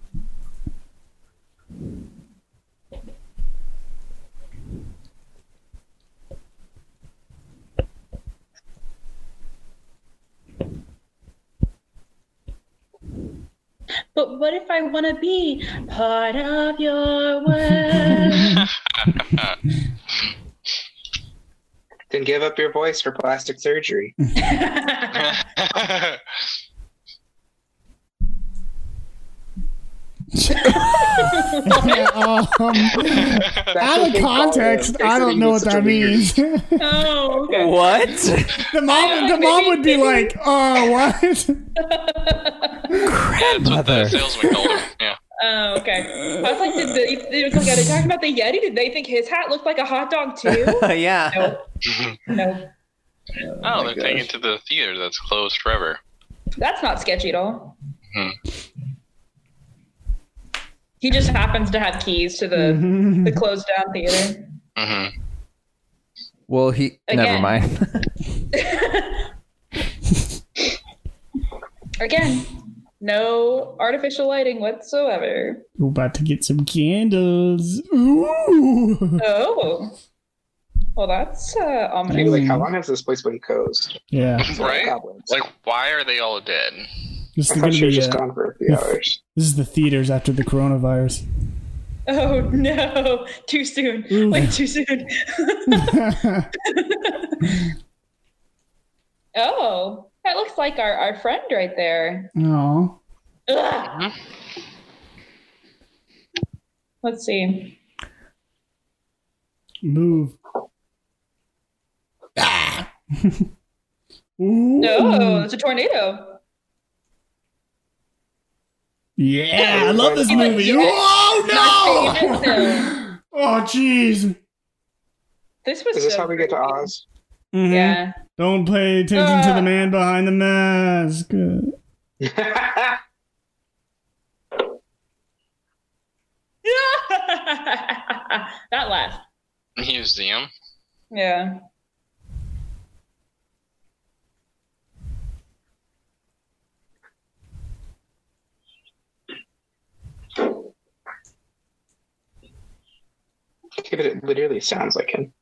But what if I want to be part of your world? Then give up your voice for plastic surgery. Yeah, um, out of context. I don't know what that a weird- means. the oh, okay. What? mom, the mom would be like, "Uh, what?" That's what the salesman called him. Yeah. Oh, okay. I was like, did they, they, was like, are they talking about the Yeti? Did they think his hat looked like a hot dog too? yeah. Nope. Nope. Oh, my they're taking it to the theater that's closed forever. That's not sketchy at all. Hmm. He just happens to have keys to the the closed down theater. hmm Well, he. Never mind. Again, no artificial lighting whatsoever. We're about to get some candles. Ooh. Oh. Well, that's uh, ominous. like, how long has this place been closed? Yeah, Right? Like, why are they all dead? This is gonna be. just Uh, gone for a few hours. this is the theaters after the coronavirus. Oh no! Too soon. Ooh. Wait, too soon. oh, that looks like our, our friend right there. Oh, Let's see. move. Ah. No, it's a tornado. Yeah, I love this He's movie. yeah. Oh no! Oh jeez. This was. Is this so how we get to creepy. Oz? Mhm. Yeah. Don't pay attention to Ah. the man behind the mask. that laugh. Museum. Yeah. But it literally sounds like him.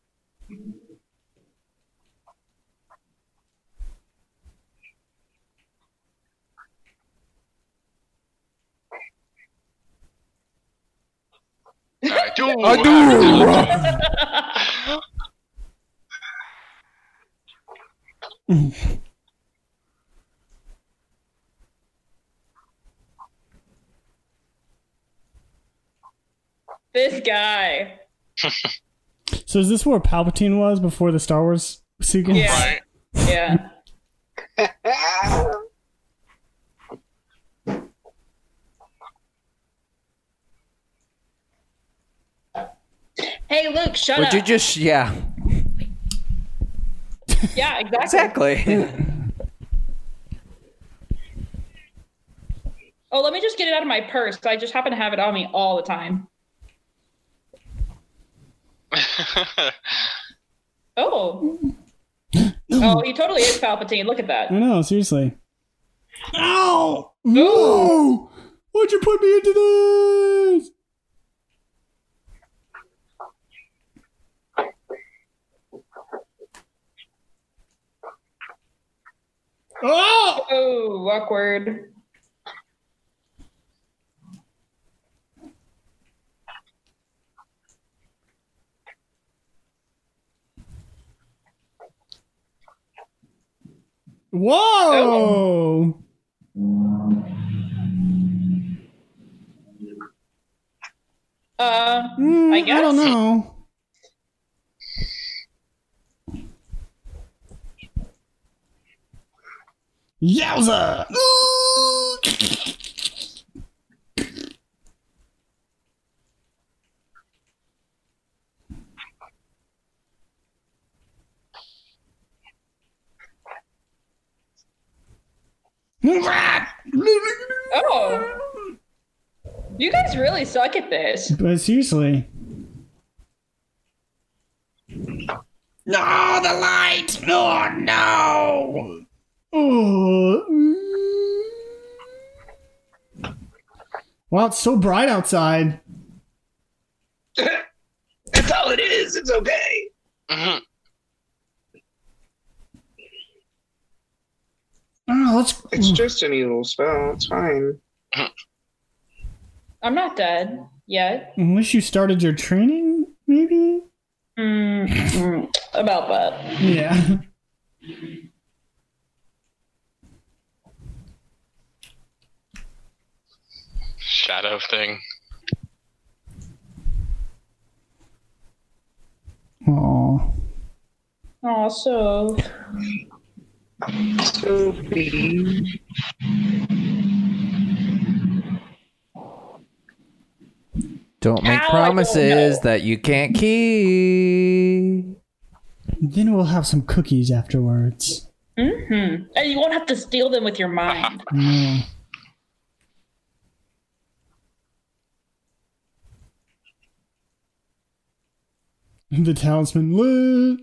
I do. I do. This guy. So is this where Palpatine was before the Star Wars sequel? Yeah. Right? Yeah. Hey, Luke, shut Would up. you just. Yeah. yeah, exactly. Exactly. Oh, let me just get it out of my purse. I just happen to have it on me all the time. Oh. oh, he totally is Palpatine. Look at that. I know, seriously. Ow! No! Why'd you put me into this? Oh! Oh, awkward. Whoa! Uh, Mm, I I don't know. Yowza! oh. You guys really suck at this. But seriously. No, the light! No, no! Oh. Wow, it's so bright outside. That's all it is. It's okay. Mhm. Oh, let's. It's just an evil spell. It's fine. I'm not dead yet. Unless you started your training, maybe? Mm, about that. Yeah. Shadow thing. Aw. Oh, so Sophie. Don't make How? I don't promises that you can't keep. Then we'll have some cookies afterwards. Mm-hmm. And you won't have to steal them with your mind. No. The talisman lit.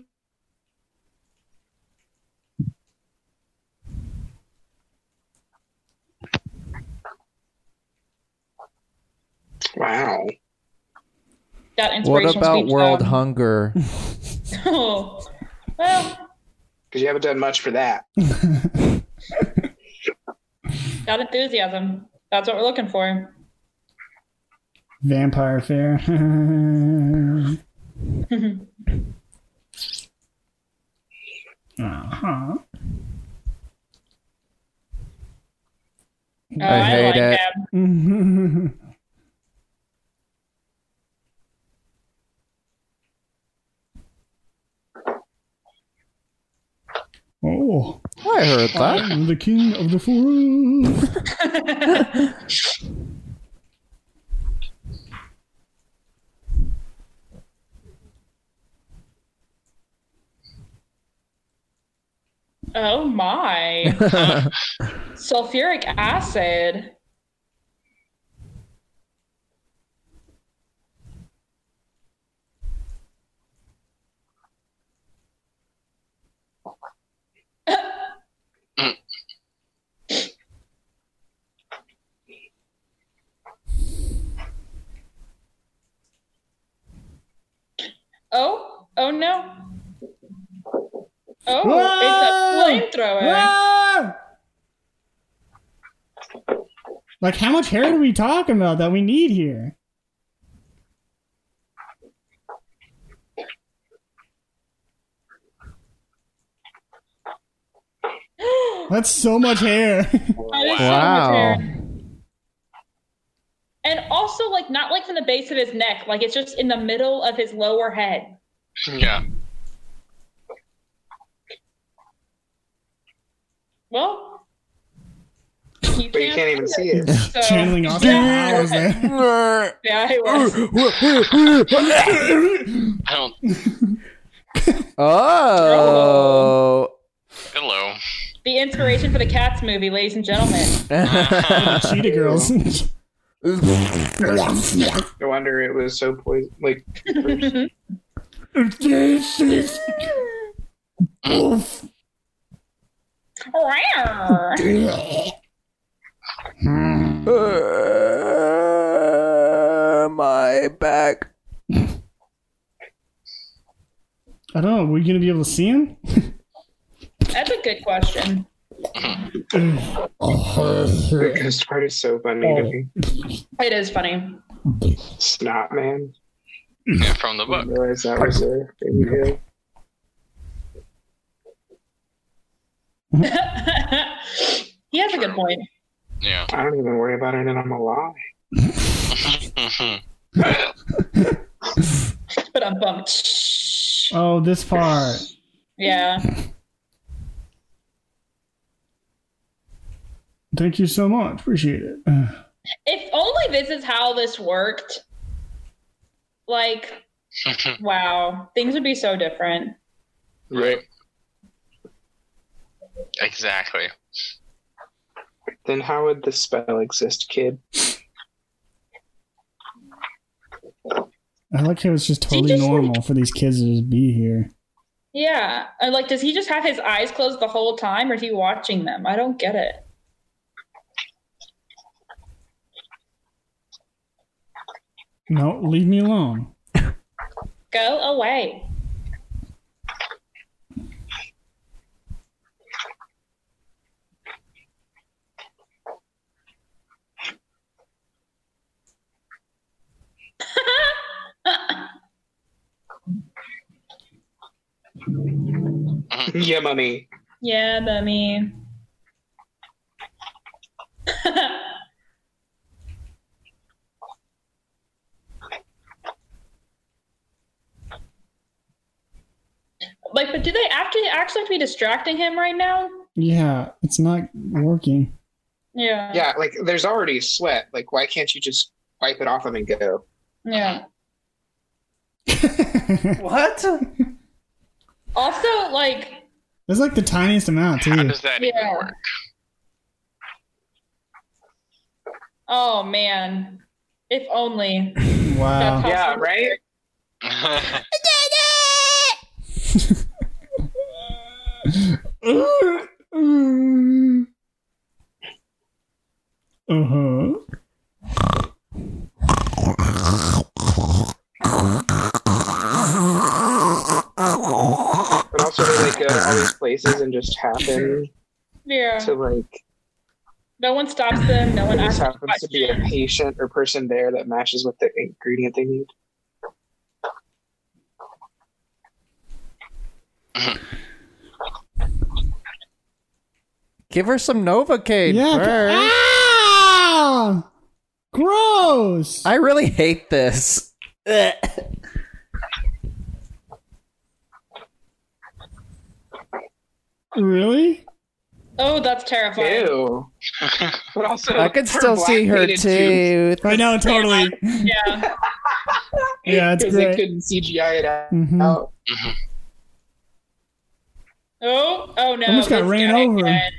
Wow. That What about world hunger? Oh, well, Because you haven't done much for that. got enthusiasm. That's what we're looking for. Vampire fair. uh-huh. Oh, I hate like it. Oh, I heard that. I'm the king of the forest. Oh my. Sulfuric acid. Oh, oh no. Oh, it's a flamethrower. Like, how much hair are we talking about that we need here? That's so much hair. That is so much Wow. hair. And also, like, not like from the base of his neck, like it's just in the middle of his lower head. Yeah. Well, you But you can't even see it. So, Channeling Austin yeah, Powers there. yeah, he was. I don't. Oh. Hello. The inspiration for the Cats movie, ladies and gentlemen. Cheetah girls. No wonder it was so poison. Like, this is. Oof. Uh, my back. I don't know. Are we going to be able to see him? That's a good question. The ghost part is so funny to me. It is funny. Snot man. Yeah, from the book. didn't realize that was a baby hill. he has a good point. Yeah. I don't even worry about it and I'm alive. But I'm bummed. Oh, this part. Yeah. Thank you so much. Appreciate it. Uh, if only this is how this worked. Like, wow, things would be so different. Right. exactly. Then how would the spell exist, kid? I like how it's just totally just, like- normal for these kids to just be here. Yeah. And like, does he just have his eyes closed the whole time or is he watching them? I don't get it. No, leave me alone. Go away. yeah, mummy. yeah, mummy. like, but do they actually actually have to be distracting him right now? Yeah, it's not working. Yeah. Yeah, like there's already sweat. Like, why can't you just wipe it off him and go? Yeah. What? Also, like, It's like the tiniest amount How too. does that Yeah. even work? oh man, if only. Wow. Yeah, right? Uh huh. But also they like go to all these places and just happen Yeah. to like No one stops them. No one there asks just them happens to be a patient or person there that matches with the ingredient they need. Give her some Novocaine Yeah. first. Ah! Gross. I really hate this. Ugh. really? Oh, that's terrifying. Ew. But also, I could still see her black painted tooth. I know, totally. Yeah. Yeah, it's because they couldn't CGI it out. Mhm. Oh, oh no. I Almost got this ran over. again.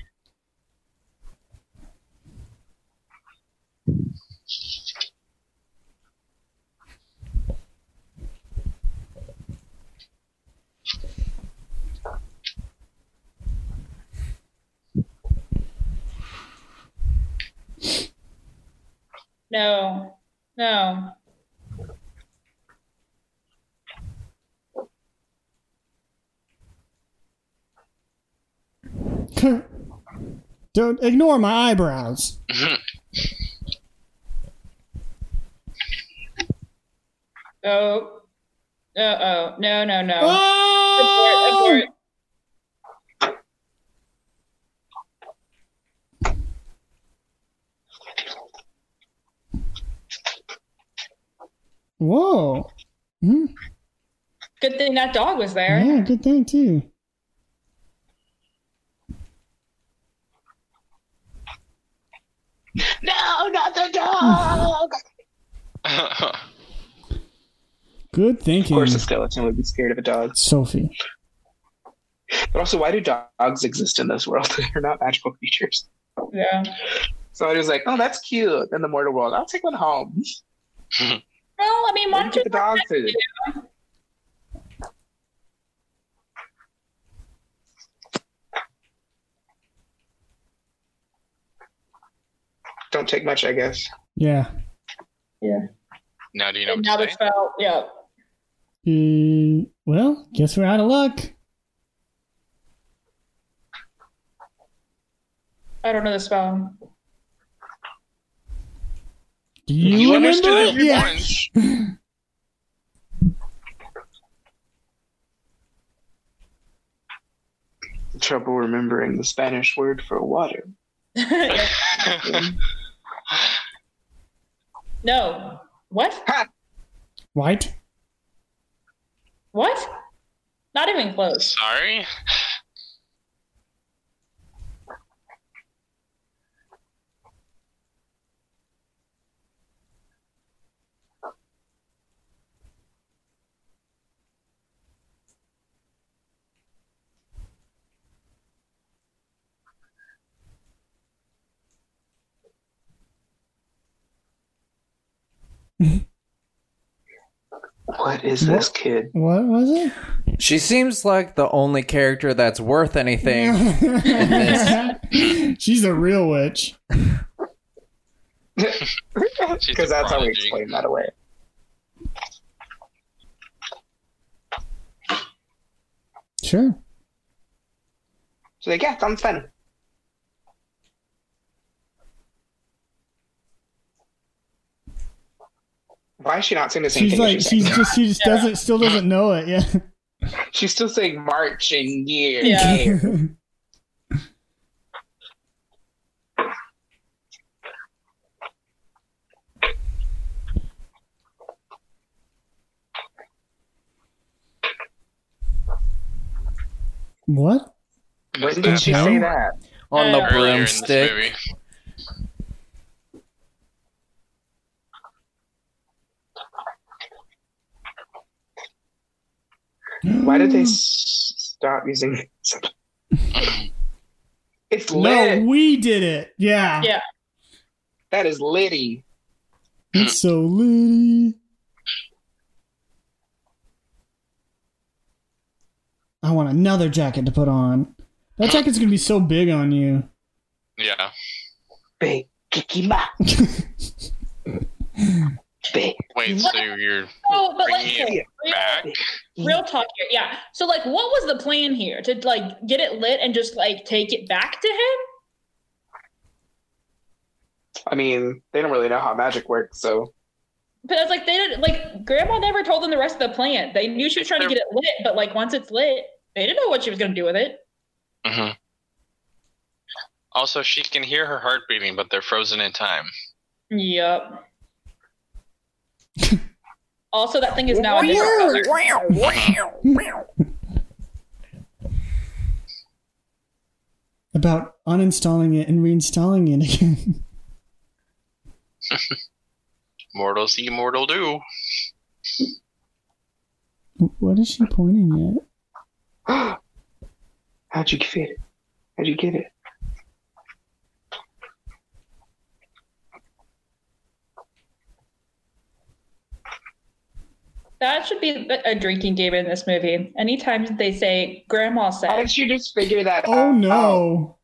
No. No. Don't ignore my eyebrows. Oh. Uh oh. No, no, no. Oh! Abort, abort. Whoa. Hmm. Good thing that dog was there. Yeah, good thing too. No, not the dog. Good thinking. of thinking, course, a skeleton would be scared of a dog. Sophie. But also, why do dogs exist in this world? They're not magical creatures. Yeah. So I was like, oh, that's cute. In the mortal world, I'll take one home. Well, I mean, Let me monsters get the dog food. Don't take much, I guess. Yeah. Yeah. Now do you know And what now to the say? spell. Yeah. Uh, well, guess we're out of luck. I don't know the spell. Do you, You remember understood it? it Yeah. once. Trouble remembering the Spanish word for water. no. What? White? What? Not even close. Sorry. What is this kid? What was it? She seems like the only character that's worth anything. She's a real witch. Because that's how we explain that away. Sure. So like, yeah, sounds fun. Why is she not saying the same thing? She's thing? like as she's just she just doesn't still doesn't know it. Yeah. she's still saying March and year. Yeah. what? When did she say that? On the Earlier in this broomstick. Why did they mm. s- stop using? it's No, we did it. Yeah. Yeah. That is litty. It's so litty. I want another jacket to put on. That jacket's gonna be so big on you. Yeah. Big kikima. Big. Wait, so you're Oh, but like, bringing it back? Real talk here. Yeah. So, like, what was the plan here? To like get it lit and just like take it back to him? I mean, they don't really know how magic works, so But it's like they didn't like Grandma never told them the rest of the plan. They knew she was trying to get it lit, but like once it's lit, they didn't know what she was gonna do with it. hmm Also, she can hear her heart beating, but they're frozen in time. Yep. also, that thing is now a different color. About uninstalling it and reinstalling it again. Mortal see, mortal do. what is she pointing at? how'd you get it? How'd you get it? That should be a a drinking game in this movie. Anytime they say Grandma said How said, did you just figure that out? Oh out? no.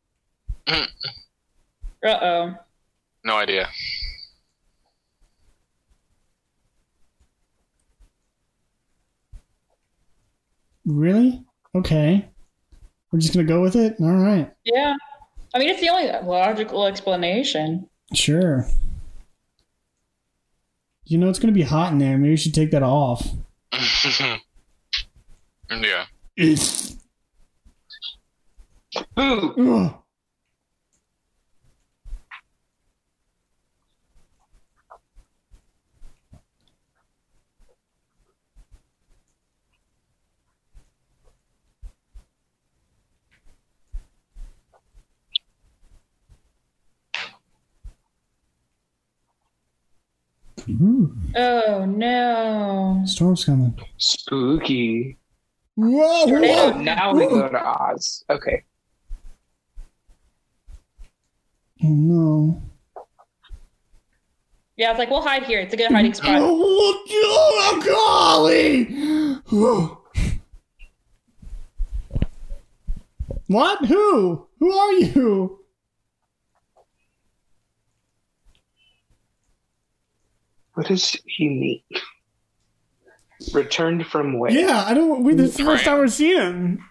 "Uh oh." No idea. Really? Okay. We're just gonna go with it? Alright. Yeah. I mean, it's the only logical explanation. Sure. You know it's gonna be hot in there. Maybe you should take that off. yeah. Boo! Ugh. Ooh, Oh no. storm's coming. Spooky. Whoa! Whoa. now we go to Oz. Okay. Oh no! Yeah, it's like we'll hide here. It's a good hiding spot. Oh, oh, golly! Whoa. What? Who? Who are you? What is unique? Returned from where? Yeah, I don't. We, this is the first time we've seen him.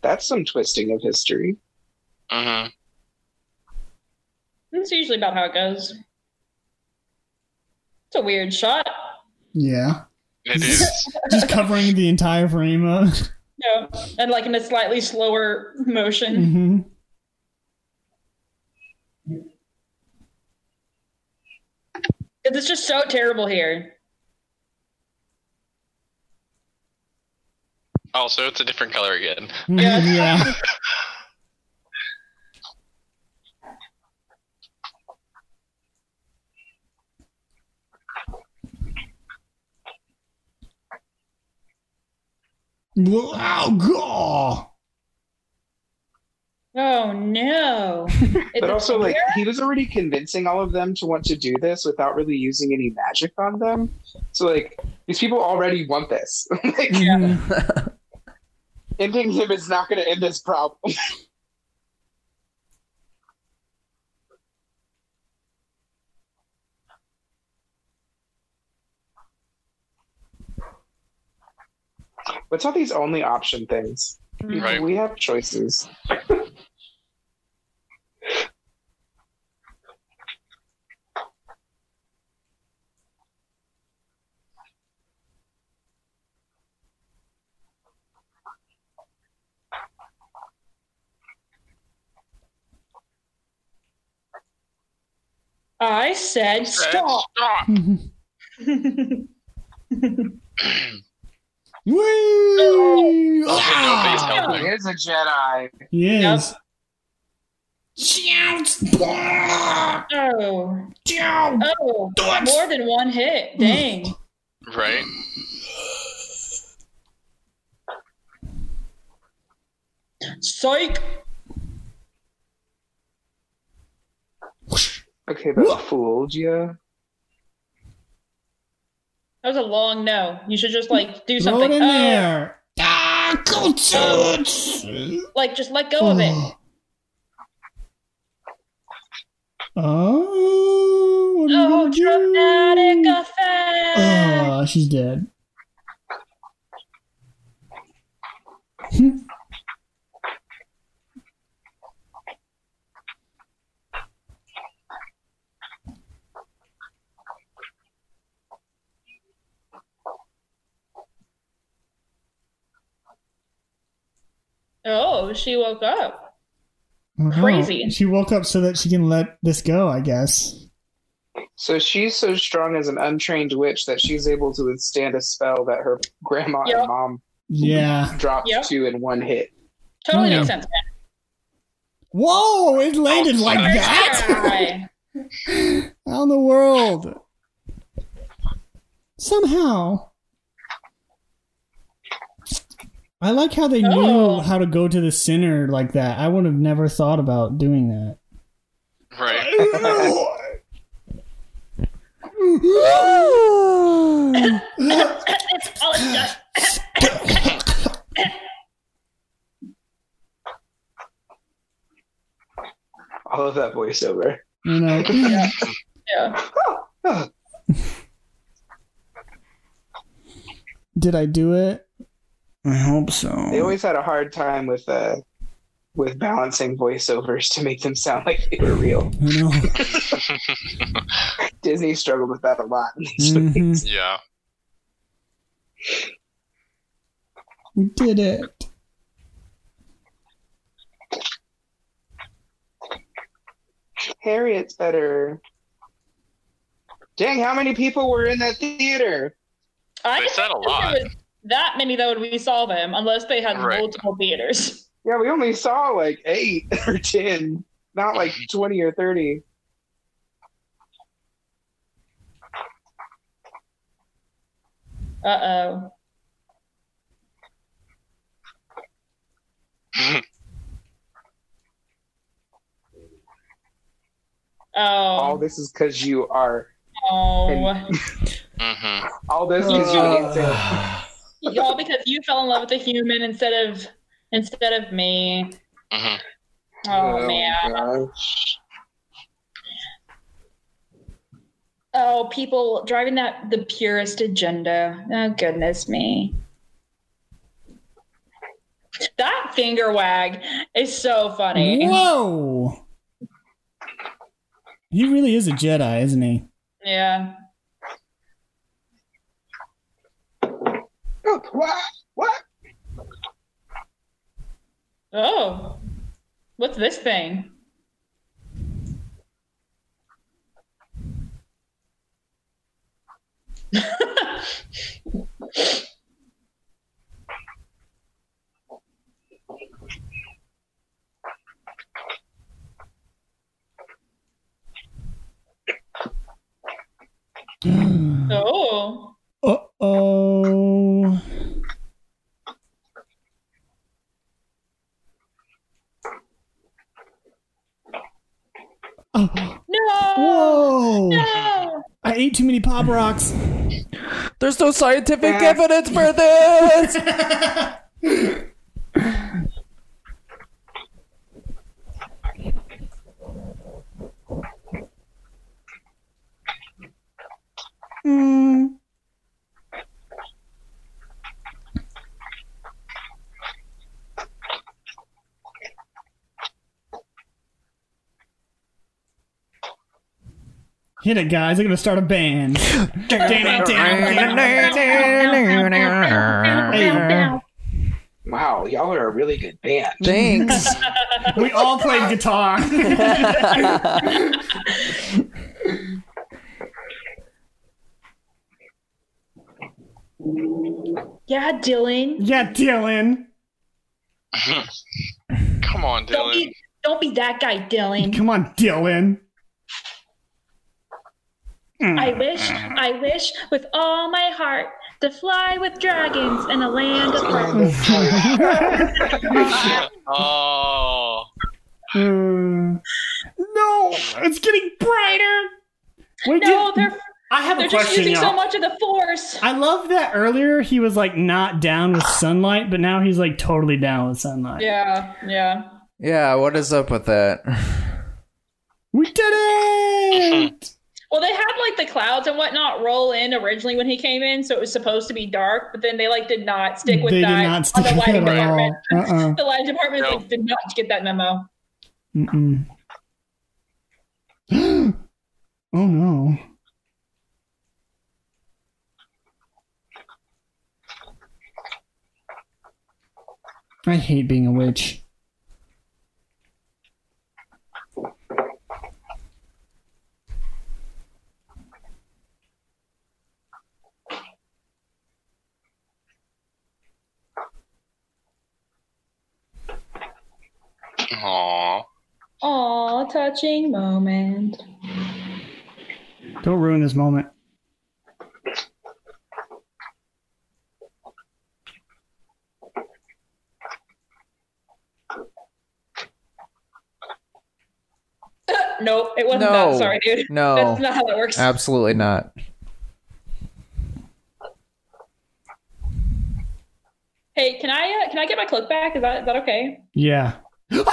That's some twisting of history. Uh huh. That's usually about how it goes. It's a weird shot. Yeah. It is. Just covering the entire frame of. Yeah. And like in a slightly slower motion. hmm It's just so terrible here. Also, it's a different color again. Yeah. yeah. Wow, God. Oh no. But also, like, he was already convincing all of them to want to do this without really using any magic on them. So, like, these people already want this. like, Mhm. ending him is not going to end this problem. What's all these only option things? Mm-hmm. Right. We have choices. I said stop. Stop. Whee! Also, nobody's Ah! helping. He is a Jedi. He is. oh. Oh. More than one hit. Dang. Right? Psych. Okay, that fooled you. That was a long no. You should just like do Throw something. it in Oh, there. Ah, go to Like just let go of it. Oh, what are you Oh, gonna do? dramatic effect. Oh, she's dead. Oh, she woke up. Oh, Crazy. She woke up so that she can let this go, I guess. So she's so strong as an untrained witch that she's able to withstand a spell that her grandma Yep. and mom Yeah. dropped Yep. to in one hit. Totally oh, Yeah. makes sense. Whoa, it landed oh, like that? Guy. How in the world? Somehow. I like how they Oh. knew how to go to the center like that. I would have never thought about doing that. Right. it's all it does. All of that voiceover. you know, Yeah. did I do it? I hope so. They always had a hard time with uh with balancing voiceovers to make them sound like they were real. I know. Disney struggled with that a lot. Mhm. yeah. We did it. Harriet's better. Dang, how many people were in that theater? I They said a think there lot. was That many though when we saw them, unless they had Right. multiple theaters. Yeah, we only saw like eight or ten, not like twenty or thirty. Uh oh. Oh. All this is because you are. oh. hmm All this because you hate Sam. All because you fell in love with a human instead of instead of me. hmm Oh, man. gosh. Oh, people driving that the purest agenda. Oh goodness me. That that finger wag is so funny. Whoa! He really is a Jedi, isn't he? Yeah. Oh, what? What? Oh. What's this thing? oh. Oh, No. whoa! No. I ate too many pop rocks. There's no scientific evidence for this. Mm. Hit it, guys. I'm going to start a band. Wow, y'all are a really good band. Thanks. we all played guitar. Yeah, Dylan. yeah, Dylan. Come on, Don't Dylan. be don't be that guy, Dylan. Come on, Dylan. I wish, I wish with all my heart to fly with dragons in a land of purple. Oh, Mm. no, it's getting brighter. Wait, No, did- they're I have they're a just using y'all. so much of the force. I love that earlier he was like not down with sunlight, but now he's like totally down with sunlight. Yeah, yeah. yeah, what is up with that? We did it! Well, they had like the clouds and whatnot roll in originally when he came in, so it was supposed to be dark. But then they like did not stick with they that did not stick the with lighting it at all. department. Uh-uh. The lighting department No. like, did not get that memo. Mm-mm. oh no. I hate being a witch. Aw. Aw, touching moment. Don't ruin this moment. Nope, it wasn't No. that. Sorry, dude. No. That's not how that works. Absolutely not. Hey, can I uh, can I get my cloak back? Is that is that okay? Yeah. You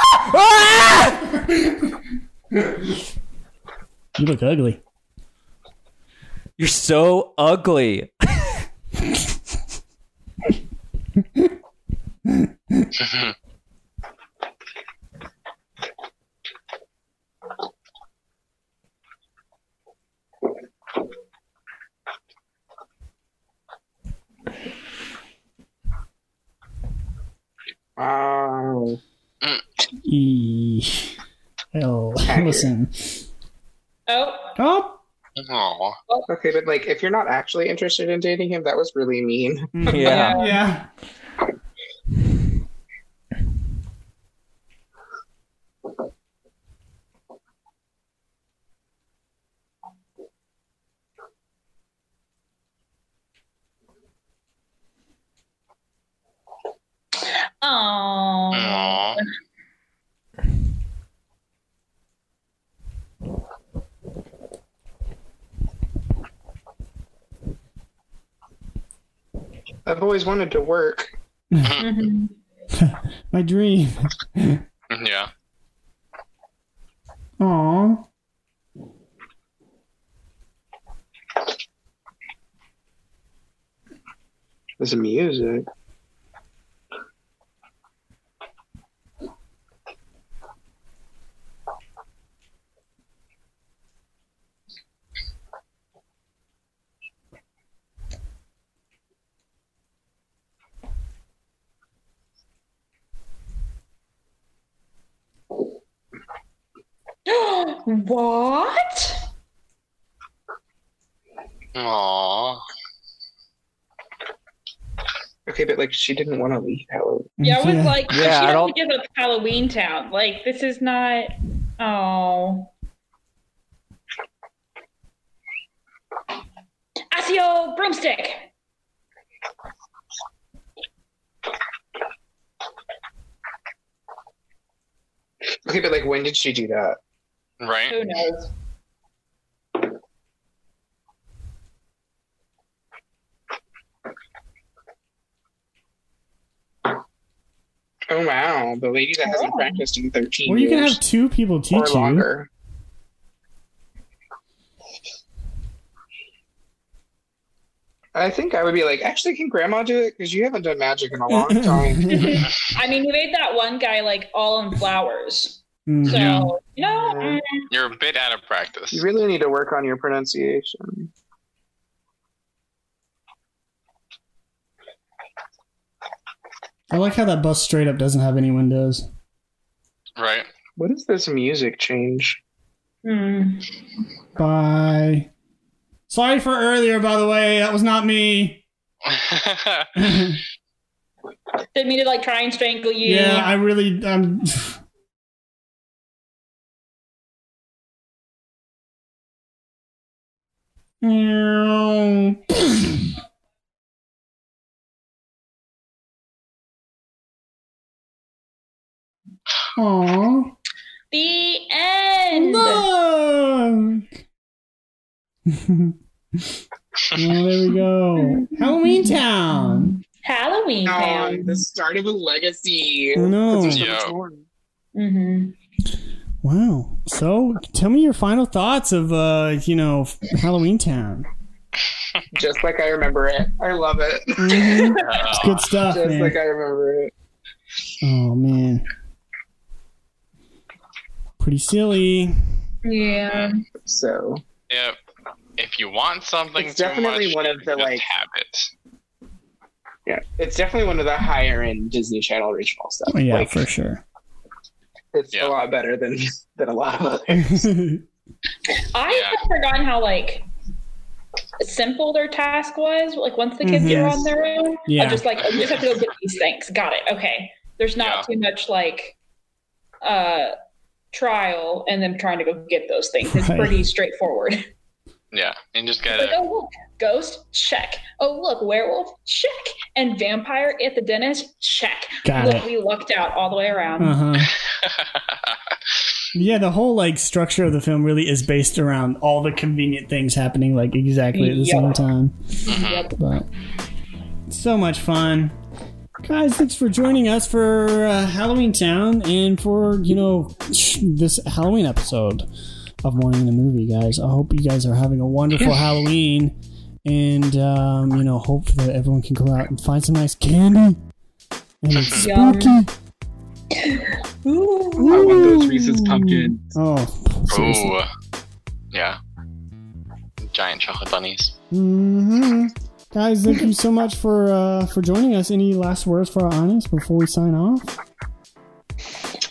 look ugly. You're so ugly. Wow. E. Hell. Listen. Oh, Oh. Aw. Oh. Okay, but like, if you're not actually interested in dating him, that was really mean. Mm-hmm. Yeah. Yeah. Oh. Aw. I've always wanted to work. Mhm. My dream. Yeah. Aw. There's music. What? Aww. Okay, but like she didn't want to leave Halloween. Yeah, I was like, Yeah, she I don't... to give up Halloweentown. Like, this is not. Oh. Asio broomstick. Okay, but like when did she do that? Right? Who knows? Oh wow, the lady that hasn't Oh. practiced in thirteen Or you can have two people or teach you. longer. I think I would be like, actually, can Grandma do it? Because you haven't done magic in a long time. I mean, he made that one guy like all in flowers. Mhm. So, Yeah. you know, mm, You're a bit out of practice. you really need to work on your pronunciation. I like how that bus straight up doesn't have any windows. Right? What is this music change? mm. Bye. Sorry for earlier, by the way. That was not me. didn't mean to like try and strangle you. Yeah, I really. Um, Aww. the end. Look. well, there we go. Halloweentown. Halloween Town. the start of a legacy. I know. There's so Yeah. much more. hmm Wow. So, tell me your final thoughts of, uh, you know, Halloweentown. Just like I remember it. I love it. Mhm. Uh, It's good stuff, Just man. like I remember it. oh man. Pretty silly. Yeah. So Yep. If you want something It's too definitely much, one of the, like- habits. yeah, it's definitely one of the higher end Disney Channel original stuff. Oh, yeah, Like, for sure. It's Yeah. a lot better than than a lot of others. I Yeah. had forgotten how like simple their task was. Like once the kids Mhm. are on their own, Yeah. I'm just like, oh, you just have to go get these things. Got it. Okay. There's not too much like uh trial and them trying to go get those things. It's Right. pretty straightforward. Yeah. And just Like, gotta oh look, ghost, check. Oh look, werewolf, check. And vampire at the dentist, check. Got look, it. we lucked out all the way around. Uh huh. Yeah, the whole like structure of the film really is based around all the convenient things happening like exactly at the same time. Mhm. Yep. But so much fun. Guys, thanks for joining us for uh, Halloweentown and for, you know, this Halloween episode of Morning and a Movie, guys. I hope you guys are having a wonderful Halloween and, um, you know, hope that everyone can go out and find some nice candy. And it's spooky. Ooh. I want those Reese's pumpkins. Oh, seriously. Ooh. Yeah. Giant chocolate bunnies. Mm-hmm. Guys, thank you so much for uh, for joining us. Any last words for our audience before we sign off?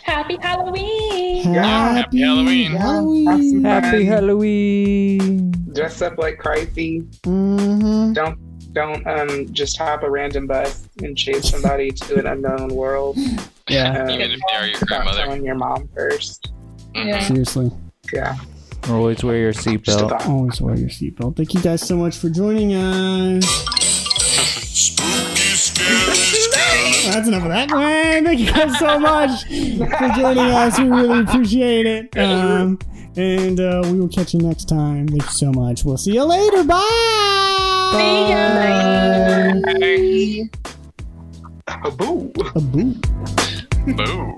Happy Halloween. Yeah. Happy Halloween. Halloween. Happy Halloween. Dress up like crazy. Mm-hmm. Don't don't um just hop a random bus and chase somebody to an unknown world. Yeah, Um, Even if they are your without grandmother. telling your mom first. Mhm. Yeah. seriously. Yeah. Always wear your seatbelt. Always wear your seatbelt. Thank you guys so much for joining us. That's enough of that. Man, thank you guys so much for joining us. We really appreciate it. Um, and uh, we will catch you next time. Thank you so much. We'll see you later. Bye. See ya. Hey. A boo. A boo. Boo.